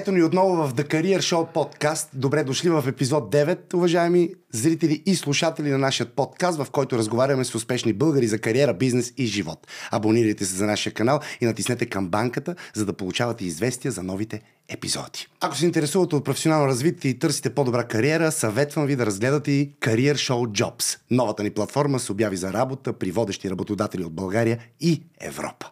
Ето ни отново в The Career Show подкаст. Добре дошли в епизод 9, уважаеми зрители и слушатели на нашия подкаст, в който разговаряме с успешни българи за кариера, бизнес и живот. Абонирайте се за нашия канал и натиснете камбанката, за да получавате известия за новите епизоди. Ако се интересувате от професионално развитие и търсите по-добра кариера, съветвам ви да разгледате и Career Show Jobs, новата ни платформа с обяви за работа при водещи работодатели от България и Европа.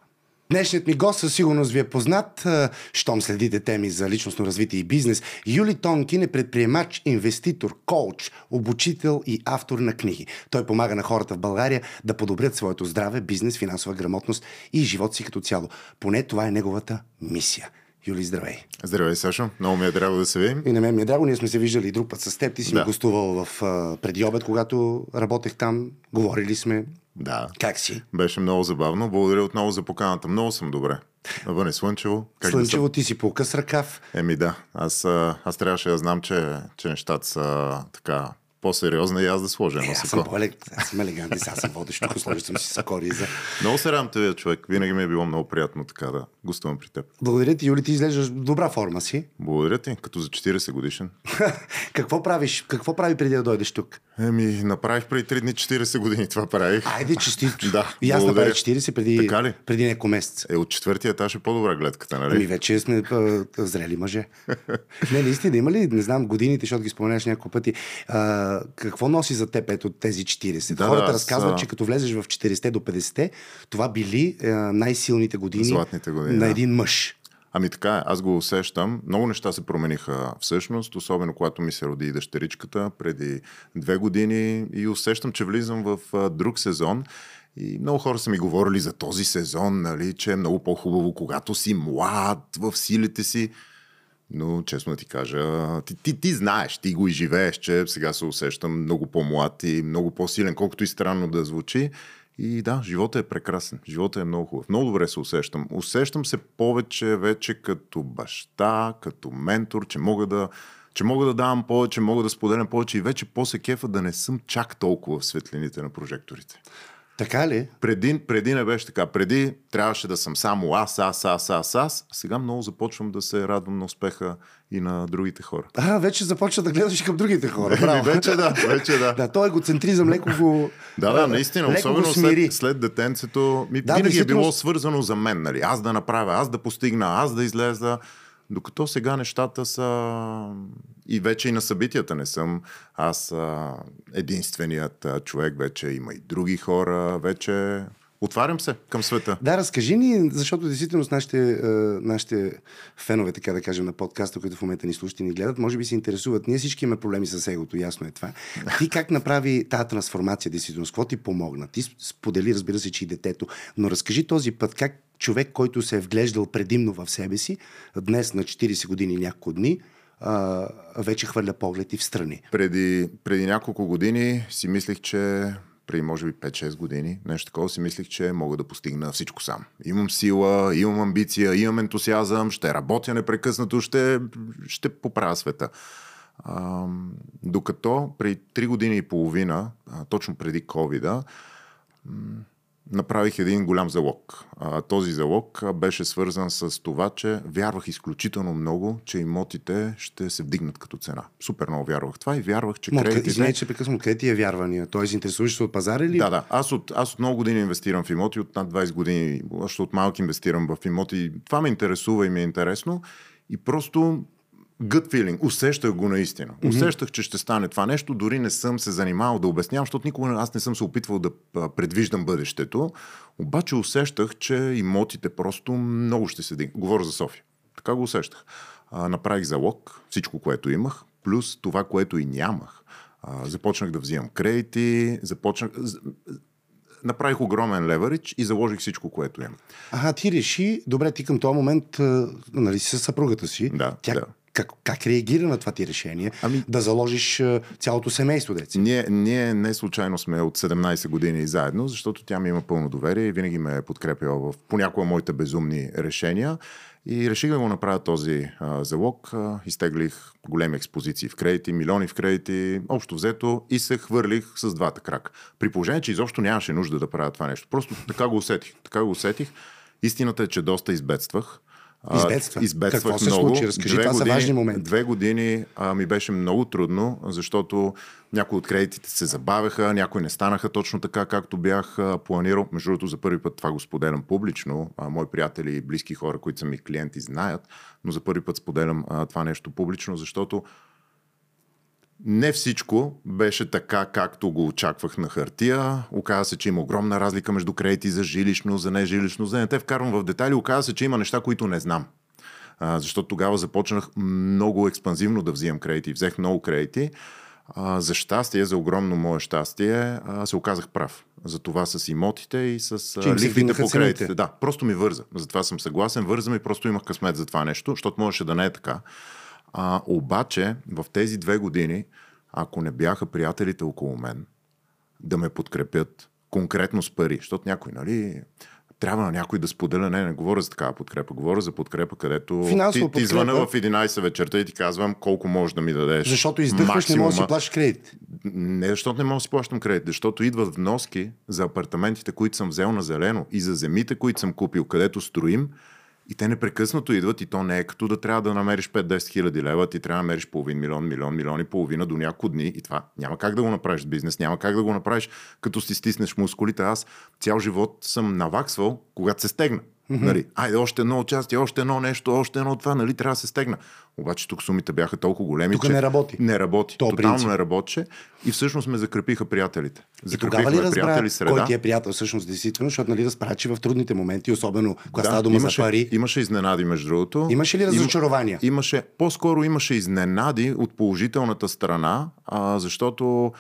Днешният ми гост със сигурност ви е познат, щом следите теми за личностно развитие и бизнес. Юли Тонкин е предприемач, инвеститор, коуч, обучител и автор на книги. Той помага на хората в България да подобрят своето здраве, бизнес, финансова грамотност и живот си като цяло. Поне това е неговата мисия. Юли, здравей. Здравей, Сашо. Много ми е драго да се видим. И на мен ми е драго. Ние сме се виждали друг път с теб. Ти си да. ми гостувал в, преди обед, когато работех там. Говорили сме. Да. Как си? Беше много забавно. Благодаря отново за поканата. Много съм добре. Навън е слънчево. Как слънчево, да ти си по къс ръкав. Еми да. Аз, аз трябваше да знам, че, че нещата са така по-сериозна и аз да сложа едно е, аз съм по аз съм елегантен, аз съм водещ, тук сложил съм си сакори за... Много се радвам те, човек. Винаги ми е било много приятно така да гостувам при теб. Благодаря ти, Юли, ти изглеждаш в добра форма си. Благодаря ти, като за 40 годишен. какво правиш? Какво прави преди да дойдеш тук? Еми, направих преди 3 дни 40 години, това правих. Айде, честито. да, И аз направих 40 преди, преди няколко месец. Е, от четвъртия етаж е по-добра гледката, нали? Ами вече сме а, зрели мъже. не, наистина, има ли, не знам, годините, защото ги споменаш няколко пъти, а, какво носи за теб ето тези 40? Да, Хората да, разказват, са... че като влезеш в 40 до 50, това били а, най-силните години, Златните години на един мъж. Ами така е, аз го усещам. Много неща се промениха всъщност, особено когато ми се роди и дъщеричката преди две години и усещам, че влизам в друг сезон. И много хора са ми говорили за този сезон, нали, че е много по-хубаво, когато си млад, в силите си. Но, честно да ти кажа, ти, ти, ти знаеш, ти го и живееш, че сега се усещам много по-млад и много по-силен, колкото и странно да звучи. И да, живота е прекрасен. Живота е много хубав. Много добре се усещам. Усещам се повече вече като баща, като ментор, че мога да, че мога да давам повече, мога да споделям повече и вече по-се кефа да не съм чак толкова в светлините на прожекторите. Така ли? Преди, преди не беше така. Преди трябваше да съм само аз, аз, аз, аз, аз. Сега много започвам да се радвам на успеха и на другите хора. А, вече започва да гледаш към другите хора. Браво. вече да, вече да. да, той егоцентризъм леко го Да, да, наистина. Особено след, след детенцето. Ми, Да, винаги е било свързано за мен. Нали? Аз да направя, аз да постигна, аз да излеза. Докато сега нещата са и вече и на събитията не съм. Аз единственият човек, вече има и други хора, вече отварям се към света. Да, разкажи ни, защото действително с нашите, е, нашите фенове, така да кажем, на подкаста, които в момента ни слушат и ни гледат, може би се интересуват. Ние всички имаме проблеми с егото, ясно е това. Ти как направи тази трансформация, действително? С какво ти помогна? Ти сподели, разбира се, че и детето, но разкажи този път как човек, който се е вглеждал предимно в себе си, днес на 40 години няколко дни, а, вече хвърля поглед и в страни. Преди, преди няколко години си мислих, че преди може би 5-6 години, нещо такова, си мислих, че мога да постигна всичко сам. Имам сила, имам амбиция, имам ентусиазъм, ще работя непрекъснато, ще, ще поправя света. А, докато преди 3 години и половина, а, точно преди covid направих един голям залог. А, този залог беше свързан с това, че вярвах изключително много, че имотите ще се вдигнат като цена. Супер много вярвах това и вярвах, че Но, кредитите... Извинявай, че прекъсвам, къде ти е вярвания? Тоест, интересуваш се от пазара или? Да, да. Аз от, аз от много години инвестирам в имоти, от над 20 години, още от малки инвестирам в имоти. Това ме интересува и ми е интересно. И просто gut feeling, усещах го наистина. Mm-hmm. Усещах, че ще стане това нещо. Дори не съм се занимавал да обяснявам, защото никога аз не съм се опитвал да предвиждам бъдещето. Обаче усещах, че имотите просто много ще се дигнат. Говоря за София. Така го усещах. А, направих залог, всичко, което имах, плюс това, което и нямах. А, започнах да взимам кредити, започнах... Направих огромен леверидж и заложих всичко, което имам. Ага, ти реши, добре, ти към този момент, нали си със съпругата си. Да, Тя да. Как, как реагира на това ти решение? Ами- Да заложиш цялото семейство, деца. Ние, ние не случайно сме от 17 години заедно, защото тя ми има пълно доверие и винаги ме е подкрепила в понякога моите безумни решения. И реших да го направя този а, залог. А, изтеглих големи експозиции в кредити, милиони в кредити, общо взето и се хвърлих с двата крака. При положение, че изобщо нямаше нужда да правя това нещо. Просто така го усетих. Така го усетих. Истината е, че доста избедствах. Избедства. Избедствах Какво се много. случи? Разкажи, това са важни моменти. Две години а, ми беше много трудно, защото някои от кредитите се забавяха, някои не станаха точно така, както бях а, планирал. Между другото, за първи път това го споделям публично. А, мои приятели и близки хора, които са ми клиенти, знаят, но за първи път споделям а, това нещо публично, защото не всичко беше така, както го очаквах на хартия. Оказва се, че има огромна разлика между кредити за жилищно, за нежилищно. За не те вкарвам в детайли. Оказва се, че има неща, които не знам. А, защото тогава започнах много експанзивно да взимам кредити. Взех много кредити. А, за щастие, за огромно мое щастие, а, се оказах прав. За това с имотите и с Че лихвите по кредитите. цените. Да, просто ми върза. Затова съм съгласен. Върза ми и просто имах късмет за това нещо, защото можеше да не е така. А, обаче, в тези две години, ако не бяха приятелите около мен да ме подкрепят конкретно с пари, защото някой, нали, трябва на някой да споделя. Не, не говоря за такава подкрепа. Говоря за подкрепа, където Финансова ти, ти звъна в 11 вечерта и ти казвам колко можеш да ми дадеш. Защото издъхваш, не можеш да си плащаш кредит. Не защото не мога да си плащам кредит, защото идват вноски за апартаментите, които съм взел на зелено и за земите, които съм купил, където строим. И те непрекъснато идват и то не е като да трябва да намериш 5-10 хиляди лева, ти трябва да намериш половин милион, милион, милион и половина до няколко дни и това няма как да го направиш с бизнес, няма как да го направиш като си стиснеш мускулите. Аз цял живот съм наваксвал, когато се стегна. Mm-hmm. Нали, айде още едно участие, още едно нещо, още едно това, нали, трябва да се стегна. Обаче тук сумите бяха толкова големи, Тук че не работи. Не работи. То Тотално принцип. не работеше и всъщност ме закрепиха приятелите. Закрепихме разбра приятели среда. кой ти е приятел всъщност действително, защото нали разбра, че в трудните моменти, особено когато става дума имаше, за пари, Имаше изненади, между другото. Имаше ли разочарования? Имаше, по-скоро имаше изненади от положителната страна, а, защото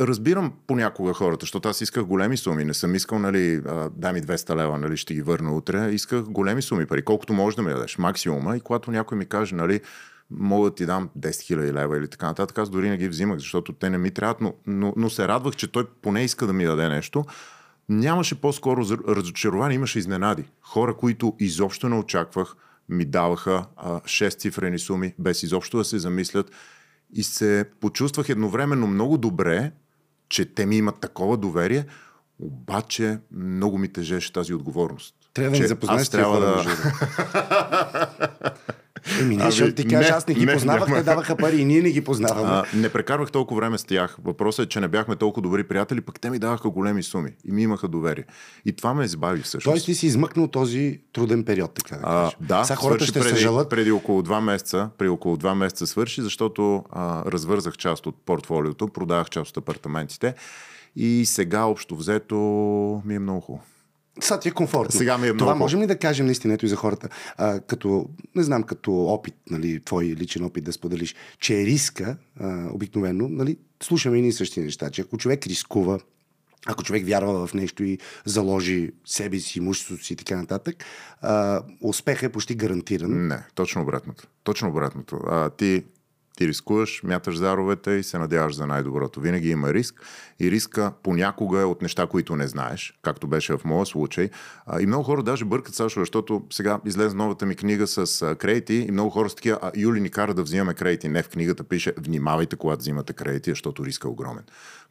разбирам понякога хората, защото аз исках големи суми. Не съм искал, нали, дай ми 200 лева, нали, ще ги върна утре. Исках големи суми пари, колкото можеш да ми дадеш, максимума. И когато някой ми каже, нали, мога да ти дам 10 000 лева или така нататък, аз дори не ги взимах, защото те не ми трябват, но, но, но се радвах, че той поне иска да ми даде нещо. Нямаше по-скоро разочарование, имаше изненади. Хора, които изобщо не очаквах, ми даваха а, 6 цифрени суми, без изобщо да се замислят. И се почувствах едновременно много добре, че те ми имат такова доверие, обаче много ми тежеше тази отговорност. трябва да ни запознаеш трябва да... Еми, не, Ами, защото ти кажеш, не, аз не ги не, познавах, няма. те даваха пари и ние не ги познаваме. А, не прекарвах толкова време с тях. Въпросът е, че не бяхме толкова добри приятели, пък те ми даваха големи суми и ми имаха доверие. И това ме избави всъщност. Тоест ти си измъкнал този труден период, така да А, кажеш. да, Сега хората ще преди, съжалят. преди около два месеца, при около два месеца свърши, защото а, развързах част от портфолиото, продавах част от апартаментите и сега общо взето ми е много хубаво. Сега ти е комфортно. Сега ми е много Това можем ли да кажем наистина ето и за хората, а, като, не знам, като опит, нали, твой личен опит да споделиш, че е риска, а, обикновено, нали, слушаме и същи неща, че ако човек рискува, ако човек вярва в нещо и заложи себе си, имуществото си и така нататък, а, успехът е почти гарантиран. Не, точно обратното. Точно обратното. А, ти, ти рискуваш, мяташ заровете и се надяваш за най-доброто. Винаги има риск и риска понякога е от неща, които не знаеш, както беше в моя случай. И много хора даже бъркат, Сашо, защото сега излезе новата ми книга с кредити и много хора са такива, а Юли ни кара да взимаме кредити. Не, в книгата пише, внимавайте, когато взимате кредити, защото риска е огромен.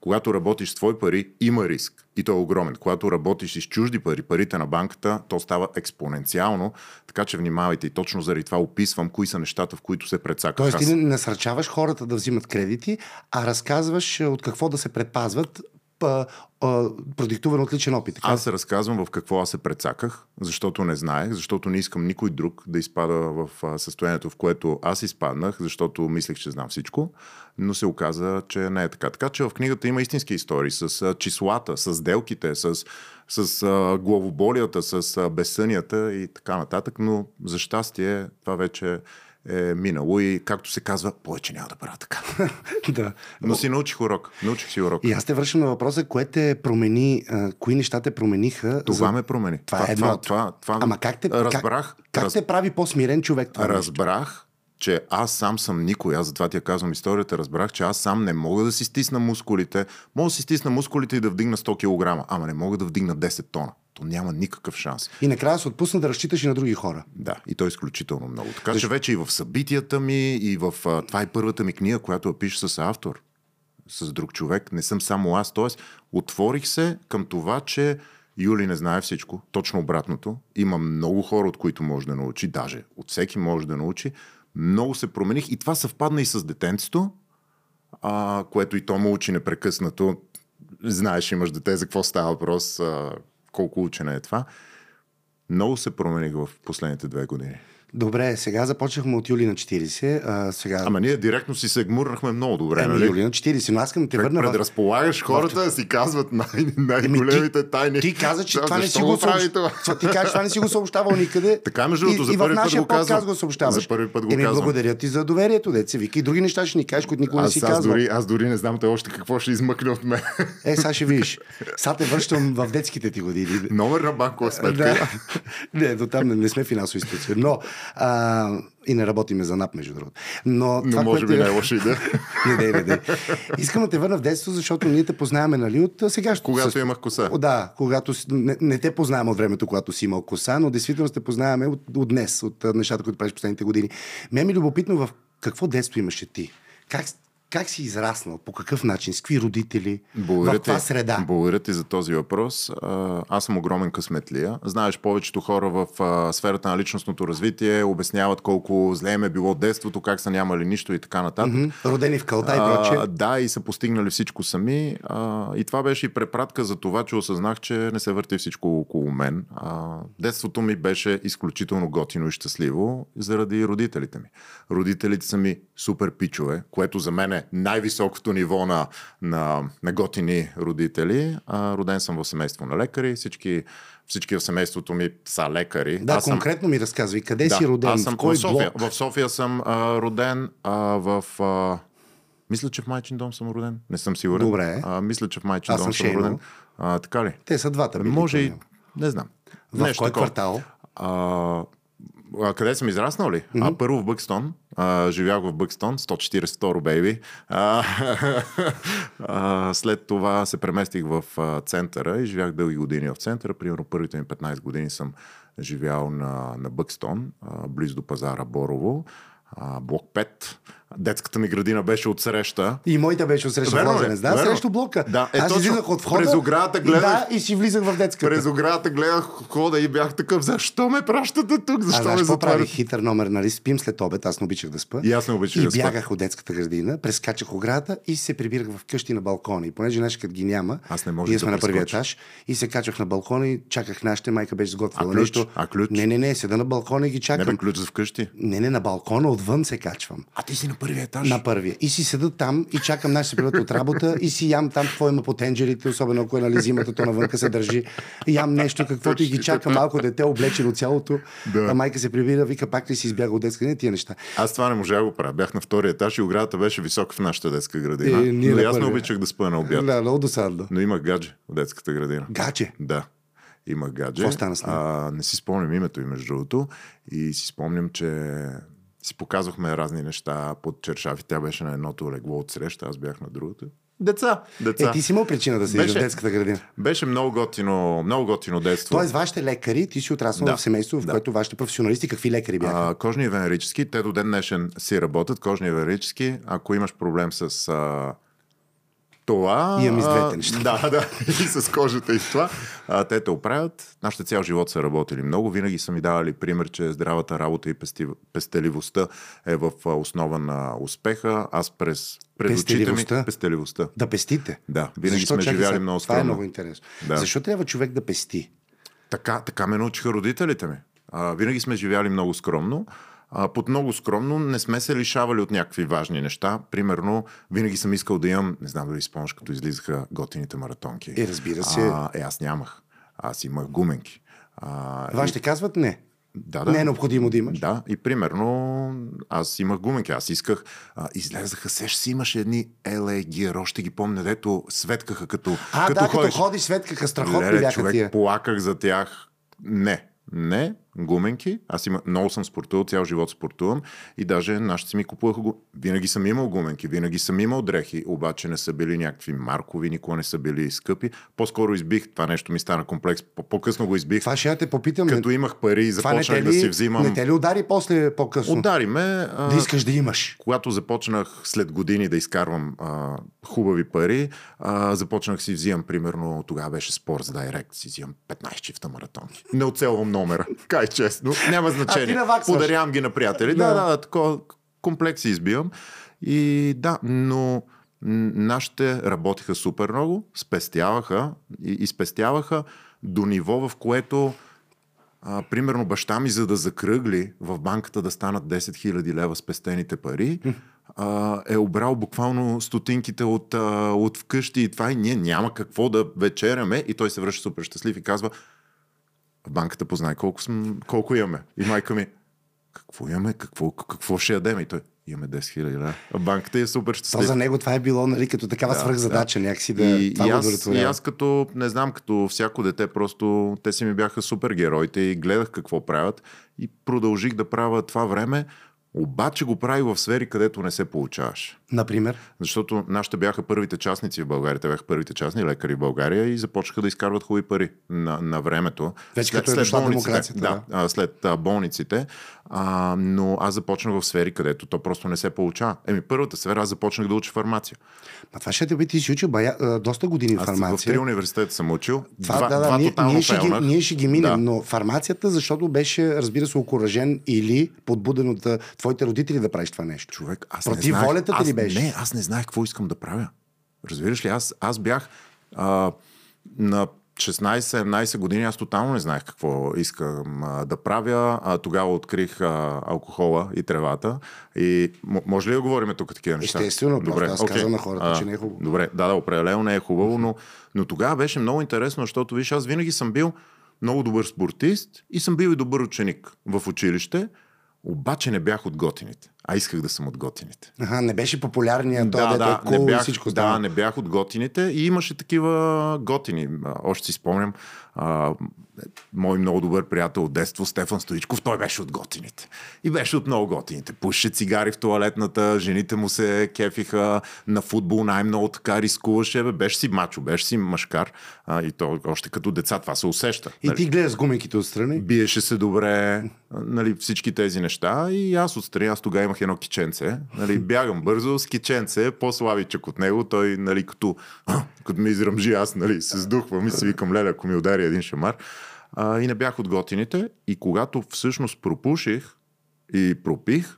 Когато работиш с твои пари, има риск и то е огромен. Когато работиш с чужди пари, парите на банката, то става експоненциално, така че внимавайте. И точно заради това описвам кои са нещата, в които се прецаках. Тоест ти не насърчаваш хората да взимат кредити, а разказваш а, от какво да се предпазват, а, а, продиктуван от личен опит. Така? Аз разказвам в какво аз се прецаках, защото не знаех, защото не искам никой друг да изпада в състоянието, в което аз изпаднах, защото мислех, че знам всичко, но се оказа, че не е така. Така че в книгата има истински истории с числата, с сделките, с, с главоболията, с а, безсънията и така нататък, но за щастие това вече е минало и както се казва, повече няма да правя така. да. Но си научих урок. Научих си урок. И аз те връщам на въпроса, кое те промени, а, кои неща те промениха. Това за... ме промени. Това е едно. Това, това, това, Ама как те, разбрах, как, как раз, те прави по-смирен човек това нещо? Че аз сам съм никой. Аз затова ти я казвам историята. Разбрах, че аз сам не мога да си стисна мускулите. Мога да си стисна мускулите и да вдигна 100 кг, ама не мога да вдигна 10 тона. То няма никакъв шанс. И накрая се отпусна да разчиташ и на други хора. Да, и то е изключително много. Така че вече и в събитията ми, и в... Това е първата ми книга, която я пиша с автор. С друг човек. Не съм само аз. Тоест, отворих се към това, че Юли не знае всичко, точно обратното. Има много хора, от които може да научи, даже от всеки може да научи. Много се промених и това съвпадна и с детенцето, а, което и то му учи непрекъснато. Знаеш, имаш дете, за какво става въпрос, а, колко учене е това. Много се промених в последните две години. Добре, сега започнахме от юли на 40. А, сега... Ама ние директно си се гмурнахме много добре, Еми, нали? юли на 40, но аз искам да те Как върна в... предразполагаш хората да си казват най- най-големите тайни. Ти каза, че това не си го прави съобщавал. това? Ти кажа, че това не си го съобщавал никъде. Така, между другото, за и в първи път го казвам. го съобщаваш. За първи път го Еми, казвам. благодаря ти за доверието, деца вика. И други неща ще ни кажеш, които никога не си Аз, аз, казвал. дори, аз дори не знам те още какво ще измъкне от мен. Е, сега ще видиш. Сега те връщам в детските ти години. Номер на банкова сметка. Не, до там не, сме финансови институция. Но а, и не работиме за НАП, между другото. Но, Но това, може би не е лоша идея. не, не, не, не. Искам да те върна в детството, защото ние те познаваме, нали, от сега. Когато имах коса. О, Да, когато не, не те познаваме от времето, когато си имал коса, но действително те познаваме от, от днес, от нещата, които правиш последните години. Ме ми е любопитно в какво детство имаше ти? Как, как си израснал? По какъв начин? С какви родители? Благодаря в ти, среда? Благодаря ти за този въпрос. Аз съм огромен късметлия. Знаеш, повечето хора в сферата на личностното развитие обясняват колко зле им е било детството, как са нямали нищо и така нататък. М, Родени в кълта и прочее. Да, и са постигнали всичко сами. А, и това беше и препратка за това, че осъзнах, че не се върти всичко около мен. А, детството ми беше изключително готино и щастливо заради родителите ми. Родителите са ми супер пичове, което за мен е най-високото ниво на, на, на готини родители. А, роден съм в семейство на лекари. Всички, всички в семейството ми са лекари. Да, Аз съм- конкретно ми разказвай. Къде да, си роден? Аз съм в кой в София. блок? В София съм а, роден а, в... А, мисля, че в майчин дом съм роден. Не съм сигурен. Добре. А, мисля, че в майчин Аз дом съм съм роден. Шейно. А, така ли? Те са двата. били, Може и... Не знам. В Нещо кой такова. квартал? А, а, къде съм израснал ли? Mm-hmm. А, първо в Бъкстон. А, живях в Бъкстон, 142 бейби. А, а, след това се преместих в а, центъра и живях дълги години в центъра. Примерно първите ми 15 години съм живял на, на Бъкстон, а, близо до пазара Борово. А, блок 5. Детската ми градина беше отсреща. И моята беше срещу Верно ли? влазенец. Да, Верно. срещу блока. Да, е, Аз точно. излизах от входа. През оградата и гледах. Да, и си влизах в детската. През оградата гледах хода и бях такъв, защо ме пращате тук? А Защо знаеш ме затварят? Хитър номер, нали? Спим след обед, аз не обичах да спа. И аз не обичах И да спа. бягах от детската градина, прескачах оградата и се прибирах в къщи на балкона. И понеже като ги няма, Аз не можех ние да сме на първия етаж и се качвах на балкона и чаках нашите, майка беше сготвила А нещо. А ключ? Не, не, не, седа на балкона и ги Не чакам. бе ключ за вкъщи. Не, не, на балкона отвън се качвам. А ти си на първия етаж. На първия. И си седа там и чакам нашите се прибират от работа и си ям там какво има по тенджерите, особено ако е нали зимата, то навънка се държи. Ям нещо, каквото и ги чакам малко дете, облечено цялото. Да. А майка се прибира, вика пак ли си избяга от детска не тия неща. Аз това не можах да го правя. Бях на втория етаж и оградата беше висока в нашата детска градина. Е, ние но и аз не обичах да спя на обяд. Да, много досадно. Но имах гадже в детската градина. Гаче. Да. Имах гадже. Какво стана с него? а, не си спомням името и между другото. И си спомням, че си показвахме разни неща под чершафи. Тя беше на едното легло от среща, аз бях на другото. Деца! Деца! Е, ти си имал причина да седиш в детската градина. Беше много готино, много готино детство. Тоест, вашите лекари, ти си отраснал Да. в семейство, в Да. което вашите професионалисти, какви лекари бяха? А, кожни и венерически, те до ден днешен си работят. Кожни и венерически, ако имаш проблем с а, това... Имам и с а, двете неща. Да, да, и с кожата и с това. А, те те оправят. Нашите цял живот са работили много. Винаги са ми давали пример, че здравата работа и пести, пестеливостта е в основа на успеха. Аз през пред очите ми... Пестеливостта? Да пестите. Да, винаги Защо? сме Чакай живяли сега, много Това е скромно. много интересно. Да. Защо трябва човек да пести? Така, така ме научиха родителите ми. А, винаги сме живяли много скромно. А, под много скромно не сме се лишавали от някакви важни неща. Примерно, винаги съм искал да имам, не знам дали спомняш, като излизаха готините маратонки. Е, разбира се. А, е, аз нямах. Аз имах гуменки. А, Вашите казват не. да, да. Не е необходимо да имаш. Да, и примерно аз имах гуменки, аз исках, а, излезаха, сеш си имаше едни LA Gear, още ги помня, дето светкаха като, А, като да, ходиш. като ходиш светкаха, страхотни Леле, бяха човек, тия. плаках за тях. Не, не. Гуменки. Аз има, много съм спортувал, цял живот спортувам и даже нашите си ми купуваха го. Винаги съм имал гуменки, винаги съм имал дрехи, обаче не са били някакви маркови, никога не са били скъпи. По-скоро избих, това нещо ми стана комплекс, по-късно го избих. Това ще я те попитам. Като имах пари и започнах ли, да си взимам. Не те ли удари после по-късно? Удари ме. А, да искаш да имаш. Когато започнах след години да изкарвам а, хубави пари, а, започнах си взимам, примерно, тогава беше Sports Direct, си взимам 15 чифта маратонки. Не оцелвам номера, кай честно. Няма значение. Подарявам ги на приятели. Да, да, да такова комплекси избивам. И да, но нашите работиха супер много, спестяваха и, и спестяваха до ниво, в което а, примерно баща ми, за да закръгли в банката да станат 10 000 лева спестените пари, а, е обрал буквално стотинките от, а, от вкъщи и това и ние няма какво да вечеряме и той се връща супер щастлив и казва в банката познай колко, см, колко имаме. И майка ми, какво имаме, какво, какво ще ядем? И той, имаме 10 хиляди да. А банката е супер щастлив. То за него това е било нали, като такава да, свръхзадача, да. някакси да и, това и, аз, и аз като, не знам, като всяко дете, просто те си ми бяха супер героите и гледах какво правят и продължих да правя това време, обаче го прави в сфери, където не се получаваш. Например? Защото нашите бяха първите частници в България. Те бяха първите частни лекари в България и започнаха да изкарват хубави пари на, на времето. Вече след, като е след болниците. Да, да, след а, болниците. А, но аз започнах в сфери, където то просто не се получава. Еми, първата сфера аз започнах да уча фармация. Ма това ще те би ти си учил бая, доста години аз фармация. в три университета съм учил. Това, два, да, да, два ние, ние, ще ги, ние ще ги минем, да. но фармацията, защото беше, разбира се, окоръжен или подбуден от твоите родители да правиш това нещо. Човек, аз Против не знаех, волята ти ли беше? Не, аз не знаех какво искам да правя. Разбираш ли, аз, аз бях а, на 16-17 години, аз тотално не знаех какво искам а, да правя. А, тогава открих а, алкохола и тревата. И може ли да говорим тук такива неща? Естествено, добре. Аз okay. казвам на хората, а, че не е хубаво. Добре, да, да, определено не е хубаво, но, но тогава беше много интересно, защото виж, аз винаги съм бил много добър спортист и съм бил и добър ученик в училище. Обаче не бях от готините. А исках да съм от готините. Ага, не беше популярният да, той, да, cool не бях, всичко да, да, не бях от готините и имаше такива готини. Още си спомням, а, мой много добър приятел от детство, Стефан Стоичков, той беше от готините. И беше от много готините. Пуше цигари в туалетната, жените му се кефиха, на футбол най-много така рискуваше. Бе, беше си мачо, беше си машкар. А, и то още като деца това се усеща. И нали? ти гледаш с гумиките отстрани? Биеше се добре, нали, всички тези неща. И аз отстрани, аз тогава имах едно киченце. Нали, бягам бързо с киченце, по-славичък от него. Той, нали, като, като ме изръмжи, аз нали, се сдухвам и си викам, леля, ако ми удари един шамар. А, и не бях от готините. И когато всъщност пропуших и пропих,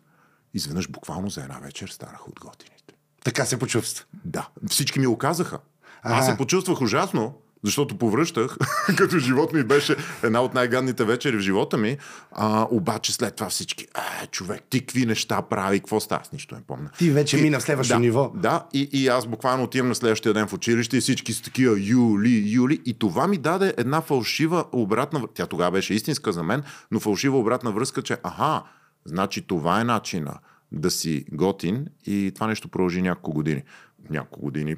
изведнъж буквално за една вечер станах от готините. Така се почувства. Да. Всички ми го казаха. Аз се почувствах ужасно, защото повръщах, като живот ми беше една от най-гадните вечери в живота ми. А, обаче след това всички, е, човек, ти какви неща прави, какво става? Аз нищо не помня. Ти вече и, мина в следващо да, ниво. Да, и, и аз буквално отивам на следващия ден в училище и всички са такива юли, юли. И това ми даде една фалшива обратна, тя тогава беше истинска за мен, но фалшива обратна връзка, че аха, значи това е начина да си готин и това нещо продължи няколко години. Няколко години,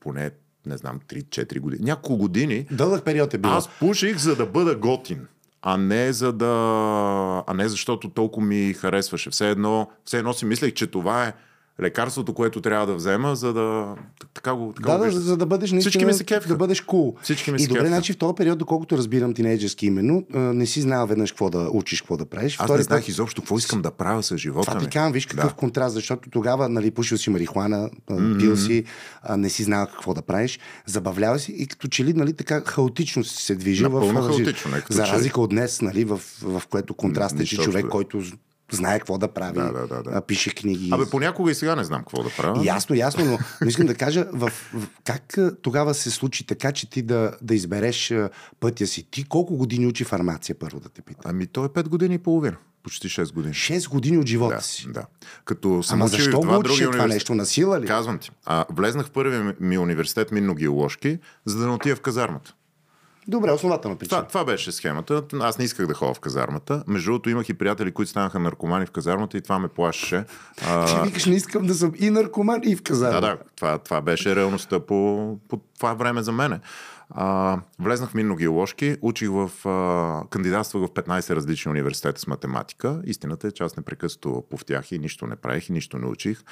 поне не знам, 3-4 години. Няколко години. Дълъг период е бил. Аз пуших, за да бъда готин. А не, за да... а не защото толкова ми харесваше. Все едно, все едно си мислех, че това е лекарството, което трябва да взема, за да. Така го. Така да, го да, за да бъдеш Всички ми се кефиха. Да бъдеш кул. Cool. Всички ми и се добре, кефиха. значи в този период, доколкото разбирам тинейджерски именно, не си знал веднъж какво да учиш, какво да правиш. Аз Втори не знаех път... изобщо какво искам да правя с живота Това ми. ти казвам, виж какъв Да. контраст, защото тогава, нали, пушил си марихуана, mm-hmm. пил си, не си знал какво да правиш, забавлява си и като че ли, нали, така хаотично си се движи Напълно в хаотично, За разлика от днес, нали, в, в което контраст е, че човек, който знае какво да прави, Да, да, да, да. пише книги. Абе, понякога и сега не знам какво да правя. Ясно, ясно, но, но искам да кажа в, в, как тогава се случи така, че ти да, да избереш пътя си. Ти колко години учи фармация, първо да те питам? Ами то е 5 години и половина. Почти 6 години. 6 години от живота Да, си. да. Като съм Ама защо го други това нещо? На сила ли? Казвам ти. А, влезнах в първия ми- университет Минно-Геоложки, за да не отида в казармата. Добре, основателна причина. Това, това беше схемата. Аз не исках да ходя в казармата. Между другото имах и приятели, които станаха наркомани в казармата и това ме плашеше. Ти А, викаш, не искам да съм и наркоман, и в казарма. да, да, това, това беше реалността по, по това време за мене. А, влезнах в минно-геоложки, учих в, а, кандидатствах в 15 различни университета с математика. Истината е, че аз непрекъснато повтях и нищо не правих и нищо не учих.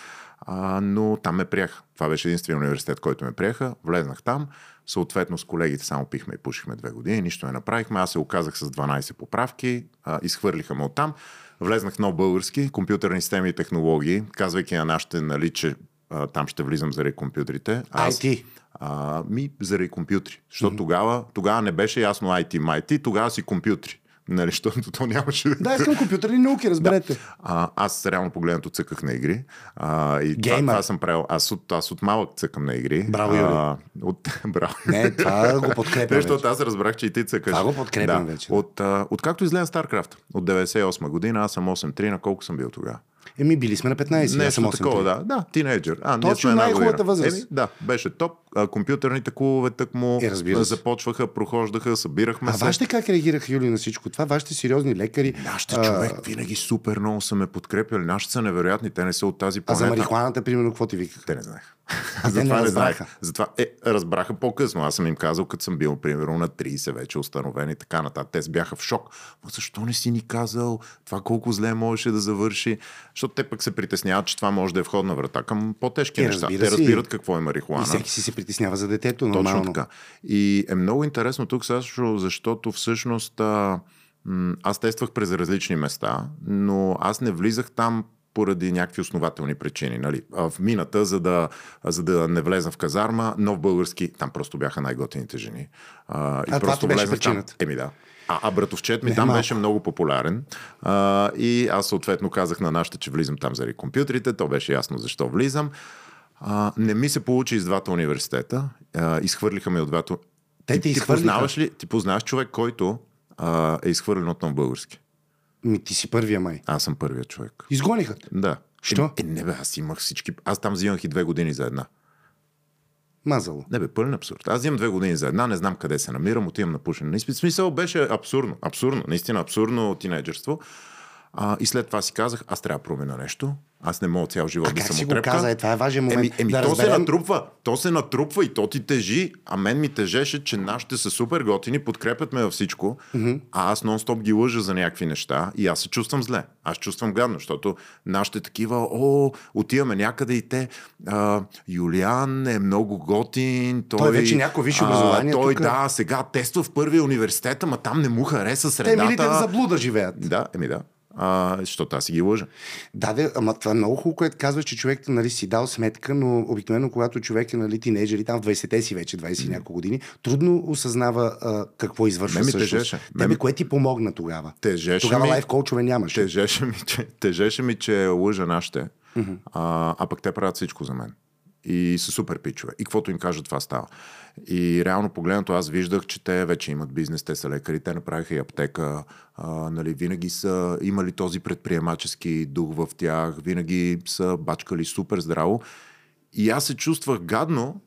А, но там ме приеха. Това беше единствения университет, който ме приеха. Влезнах там. Съответно с колегите само пихме и пушихме две години. Нищо не направихме. Аз се оказах с 12 поправки. А, изхвърлиха ме оттам. Влезнах нов български, компютърни системи и технологии, казвайки на нашите, нали, че а, там ще влизам заради компютрите. Аз, IT. А, ми, заради компютри. Защото mm-hmm. тогава, тогава не беше ясно IT, MIT, тогава си компютри. Нали, защото то нямаше. Да, искам компютърни науки, разберете. Да. А, аз реално погледнато цъках на игри. А, и това, това, съм правил. Аз от, аз от малък цъкам на игри. Браво, Юри. А, от, браво. Не, това го подкрепям. защото аз разбрах, че и ти цъкаш. Това го подкрепям да. вече. От, а, от както излезе StarCraft, от 98 година, аз съм 8-3, на колко съм бил тогава? Еми, били сме на 15. Не, съм такова, да. Да, тинейджър. А, Точно най-хубавата възраст. Еми, да, беше топ. А, компютърните клубове тък му е, започваха, прохождаха, събирахме а се. вашите как реагираха, Юли, на всичко това? Вашите сериозни лекари? Нашите а... човек винаги супер много са ме подкрепяли. Нашите са невероятни, те не са от тази планета. А за марихуаната, примерно, какво ти викаха? Те не знаеха. Затова не, знаеха. Затова е, разбраха по-късно. Аз съм им казал, като съм бил, примерно, на 30 вече установен и така нататък. Те бяха в шок. Но защо не си ни казал това колко зле можеше да завърши? Защото те пък се притесняват, че това може да е входна врата към по-тежки е, неща. Те разбират какво е марихуана. И всеки си се притеснява за детето, нормално. Точно така. И е много интересно тук, Сашо, защото всъщност аз тествах през различни места, но аз не влизах там поради някакви основателни причини. Нали? В мината, за да, за да не влезна в казарма, нов български, там просто бяха най-готените жени. А, и а просто беше причината? Там. Еми да. А, а братовчет ми не, там малко. беше много популярен. А, и аз съответно казах на нашите, че влизам там заради компютрите. То беше ясно защо влизам. А, не ми се получи из двата университета. А, изхвърлиха ме от двата. Те ти, ти познаваш ли? Ти познаваш човек, който а, е изхвърлен от нов български? Ми ти си първия май. Аз съм първия човек. Изгониха те? Да. Що? Е, е, не бе, аз имах всички. Аз там взимах и две години за една. Мазало. Не бе, пълен абсурд. Аз имам две години за една, не знам къде се намирам, отивам на пушене. Изпит. Смисъл беше абсурдно. Абсурдно. Наистина абсурдно тинейджерство. А, и след това си казах, аз трябва да променя нещо. Аз не мога цял живот а да съм си го каза, е, това е важен момент. Еми, еми да то разберем... се натрупва. То се натрупва и то ти тежи. А мен ми тежеше, че нашите са супер готини, подкрепят ме във всичко. Mm-hmm. А аз нон-стоп ги лъжа за някакви неща и аз се чувствам зле. Аз чувствам гадно, защото нашите такива, о, отиваме някъде и те. А, Юлиан е много готин. Той, той вече някой висше образование. А, той, тук... да, сега тества в първия университет, ама там не му хареса средата. Те милите в заблуда живеят. Да, еми да а, защото аз си ги лъжа. Да, де, ама това е много хубаво, което казваш, че човек нали, си дал сметка, но обикновено, когато човек е нали, тинейджер и там в 20-те си вече, 20 mm. няколко години, трудно осъзнава а, какво извършва Ме ми всъщност. Тежеше. Тебе, ми... кое ти помогна тогава? Тежеше тогава ми... лайф коучове нямаше. Тежеше ми, че, тежеше ми, че лъжа нашите, mm-hmm. а, а пък те правят всичко за мен. И са супер пичове. И каквото им кажат, това става. И реално погледнато аз виждах, че те вече имат бизнес, те са лекари, те направиха и аптека, а, нали, винаги са имали този предприемачески дух в тях, винаги са бачкали супер здраво. И аз се чувствах гадно,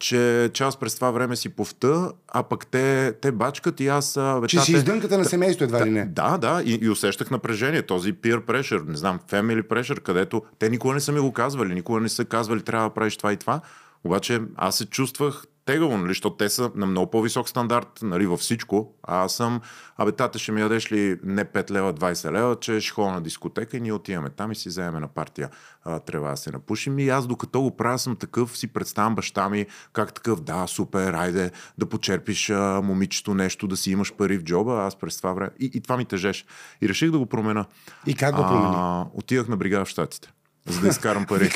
че част през това време си повта, а пък те, те бачкат и аз... Бе, че си издънката на семейство едва ли не. Да, да, и, и усещах напрежение, този peer pressure, не знам, family pressure, където те никога не са ми го казвали, никога не са казвали трябва да правиш това и това. Обаче аз се чувствах тегаво, нали, защото те са на много по-висок стандарт нали, във всичко. А аз съм, абе, тата ще ми ядеш ли не 5 лева, 20 лева, че ще ходя на дискотека и ние отиваме там и си вземем на партия. А, трябва да се напушим. И аз докато го правя съм такъв, си представям баща ми, как такъв, да, супер, айде да почерпиш а, момичето нещо, да си имаш пари в джоба. Аз през това време. И, и това ми тежеше. И реших да го променя. И как го промени? А, отидах на бригада в Штатите за да изкарам пари.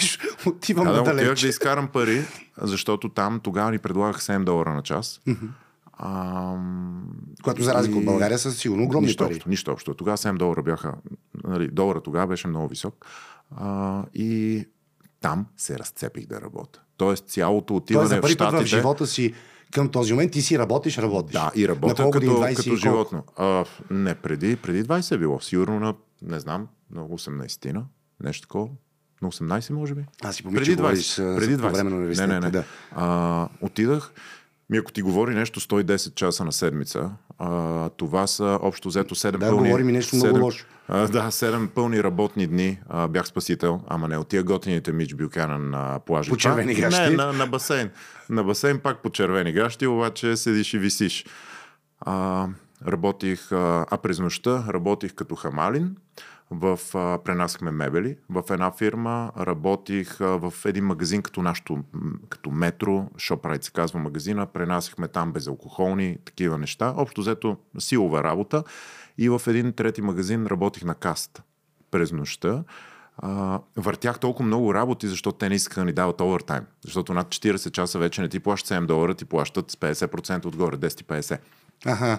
Отивам да, да, отивах да изкарам пари, защото там тогава ни предлагах 7 долара на час. А, Което за разлика и... от България са сигурно огромни нищо пари. Общо, нищо общо. Тогава 7 долара бяха... Нали, долара тогава беше много висок. А, и там се разцепих да работя. Тоест цялото отиване Тоест, за първи в Штатите... в живота си към този момент ти си работиш, работиш. Да, и работя като, като животно. А, не, преди, преди 20 е било. Сигурно на, не знам, на 18-тина. Нещо такова. На 18, може би? Аз си помисля, преди 20. С, преди 20. Време на не, не, не. Да. А, отидах Ми ако ти говори нещо 110 часа на седмица, а, това са общо взето 7 Да, пълни... говори ми нещо много 7, лошо. А, да, 7 пълни работни дни а, бях спасител, ама не от тия готините Мич Бюкянан на плажа. По червени гащи? Не, на, на басейн. На басейн пак по червени гащи, обаче седиш и висиш. А, работих, а през нощта работих като хамалин. В, а, пренасяхме мебели. В една фирма работих а, в един магазин като нашото, като метро, Shoprite се казва магазина. Пренасяхме там безалкохолни, такива неща. Общо взето силова работа. И в един трети магазин работих на каста през нощта. А, въртях толкова много работи, защото те не искаха да ни дават овертайм. Защото над 40 часа вече не ти плащат 7 долара, ти плащат с 50% отгоре, 10-50. Аха.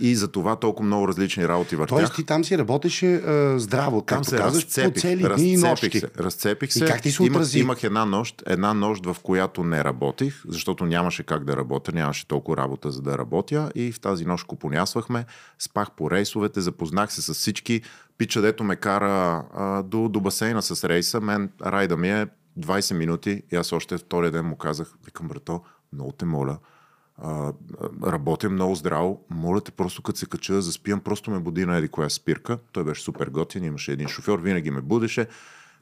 И за това толкова много различни работи въртях. Тоест ти там си работеше а, здраво, Там се казваш, по разцепих, цели дни и разцепих нощи. се, разцепих се. И как ти се имах, имах една нощ, една нощ, в която не работих, защото нямаше как да работя, нямаше толкова работа за да работя и в тази нощ купонясвахме, спах по рейсовете, запознах се с всички. Пича, дето ме кара а, до, до басейна с рейса, мен райда ми е 20 минути и аз още втория ден му казах, викам, брато, много те моля, а, работя много здраво. Моля те, просто като се кача да заспивам, просто ме буди на еди коя спирка. Той беше супер готин, имаше един шофьор, винаги ме будеше.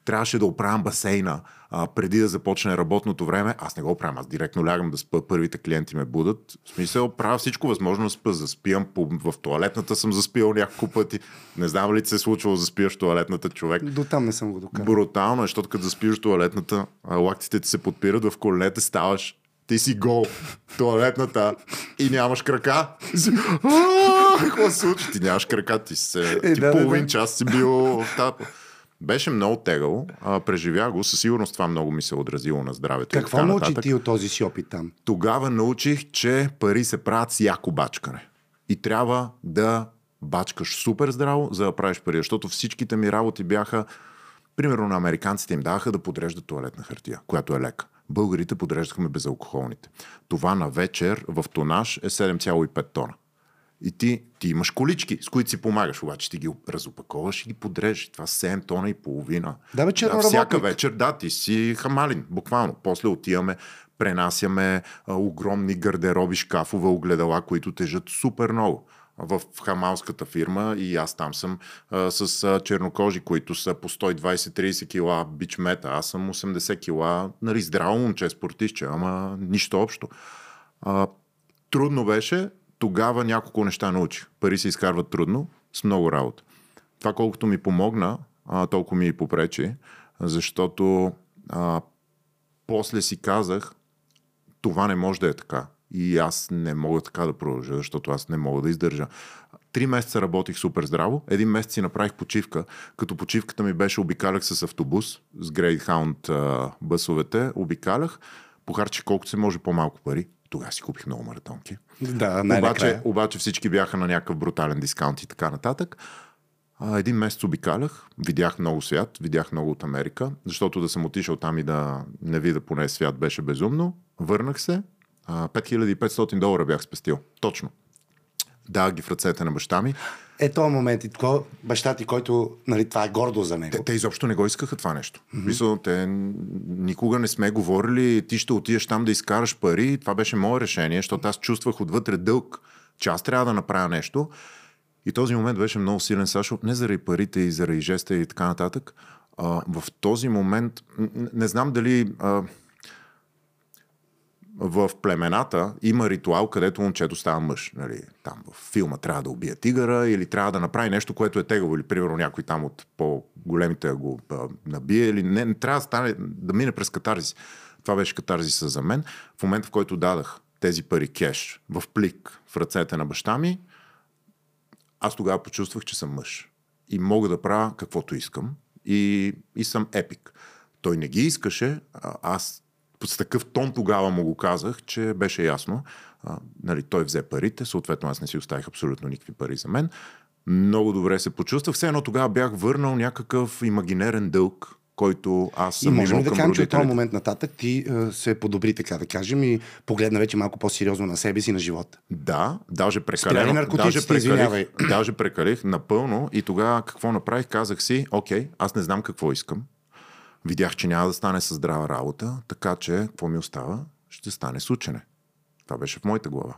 Трябваше да оправям басейна а, преди да започне работното време. Аз не го оправям, аз директно лягам да спа, първите клиенти ме будат. В смисъл, правя всичко възможно да спа. Заспивам по, в туалетната съм заспивал няколко пъти. Не знам ли се е случвало заспиваш в туалетната човек. До там не съм го докарал. Брутално е, защото като заспиш в туалетната, лактите ти се подпират в коленете, ставаш ти си гол туалетната и нямаш крака. И си, «А, Какво се случи? Ти нямаш крака, ти, се, Е, ти да, да, половин да. час си бил в тази... Беше много тегаво, а, преживях го, със сигурност това много ми се е отразило на здравето. и Какво така научи ти от този си опит там? Тогава научих, че пари се правят с яко бачкане. И трябва да бачкаш супер здраво, за да правиш пари. Защото всичките ми работи бяха, примерно на американците им даваха да подреждат туалетна хартия, която е лека. Българите подреждахме безалкохолните. Това на вечер в тонаж е 7,5 тона. И ти, ти имаш колички, с които си помагаш, обаче ти ги разопаковаш и ги подрежеш. Това 7 тона и половина. Да, бе, черно всяка работник. вечер, да, ти си хамалин, буквално. После отиваме, пренасяме а, огромни гардероби, шкафове, огледала, които тежат супер много. В хамалската фирма и аз там съм а, с чернокожи, които са по 120-30 кила бичмета. Аз съм 80 кила, нали, здраво момче, спортистче, ама нищо общо. А, трудно беше, тогава няколко неща научих. Пари се изкарват трудно, с много работа. Това колкото ми помогна, а, толкова ми и попречи, защото а, после си казах, това не може да е така. И аз не мога така да продължа, защото аз не мога да издържа. Три месеца работих супер здраво, един месец си направих почивка. Като почивката ми беше, обикалях с автобус, с Greyhound а, бъсовете, обикалях, похарчих колкото се може по-малко пари. Тогава си купих много маратонки. Да, Обаче, обаче всички бяха на някакъв брутален дискаунт и така нататък. А, един месец обикалях, видях много свят, видях много от Америка, защото да съм отишъл там и да не видя поне свят беше безумно. Върнах се, а, 5500 долара бях спестил. Точно. Дах ги в ръцете на баща ми. Е, този момент и тако, баща ти, който, нали, това е гордо за него. Те, те изобщо не го искаха това нещо. Mm-hmm. Мисля, те никога не сме говорили, ти ще отидеш там да изкараш пари. Това беше мое решение, защото аз чувствах отвътре дълг, че аз трябва да направя нещо. И този момент беше много силен, Сашо, не заради парите и заради жеста и така нататък. А, в този момент, не знам дали а, в племената има ритуал, където момчето става мъж. Нали, там в филма трябва да убие тигъра или трябва да направи нещо, което е тегаво, или примерно някой там от по-големите го а, набие, или не, не трябва да стане, да мине през катарзис. Това беше катарзиса за мен. В момента, в който дадах тези пари кеш в плик в ръцете на баща ми, аз тогава почувствах, че съм мъж. И мога да правя каквото искам. И, и съм епик. Той не ги искаше, аз с такъв тон тогава му го казах, че беше ясно. А, нали, той взе парите, съответно аз не си оставих абсолютно никакви пари за мен. Много добре се почувствах. Все едно тогава бях върнал някакъв имагинерен дълг, който аз И съм можем имал ли да кажем, че от този момент нататък ти е, се подобри, така да кажем, и погледна вече малко по-сериозно на себе си, на живота. Да, даже прекалено. Даже прекалих, даже прекалих напълно и тогава какво направих? Казах си, окей, аз не знам какво искам. Видях, че няма да стане с здрава работа, така че какво ми остава? Ще стане с учене. Това беше в моята глава.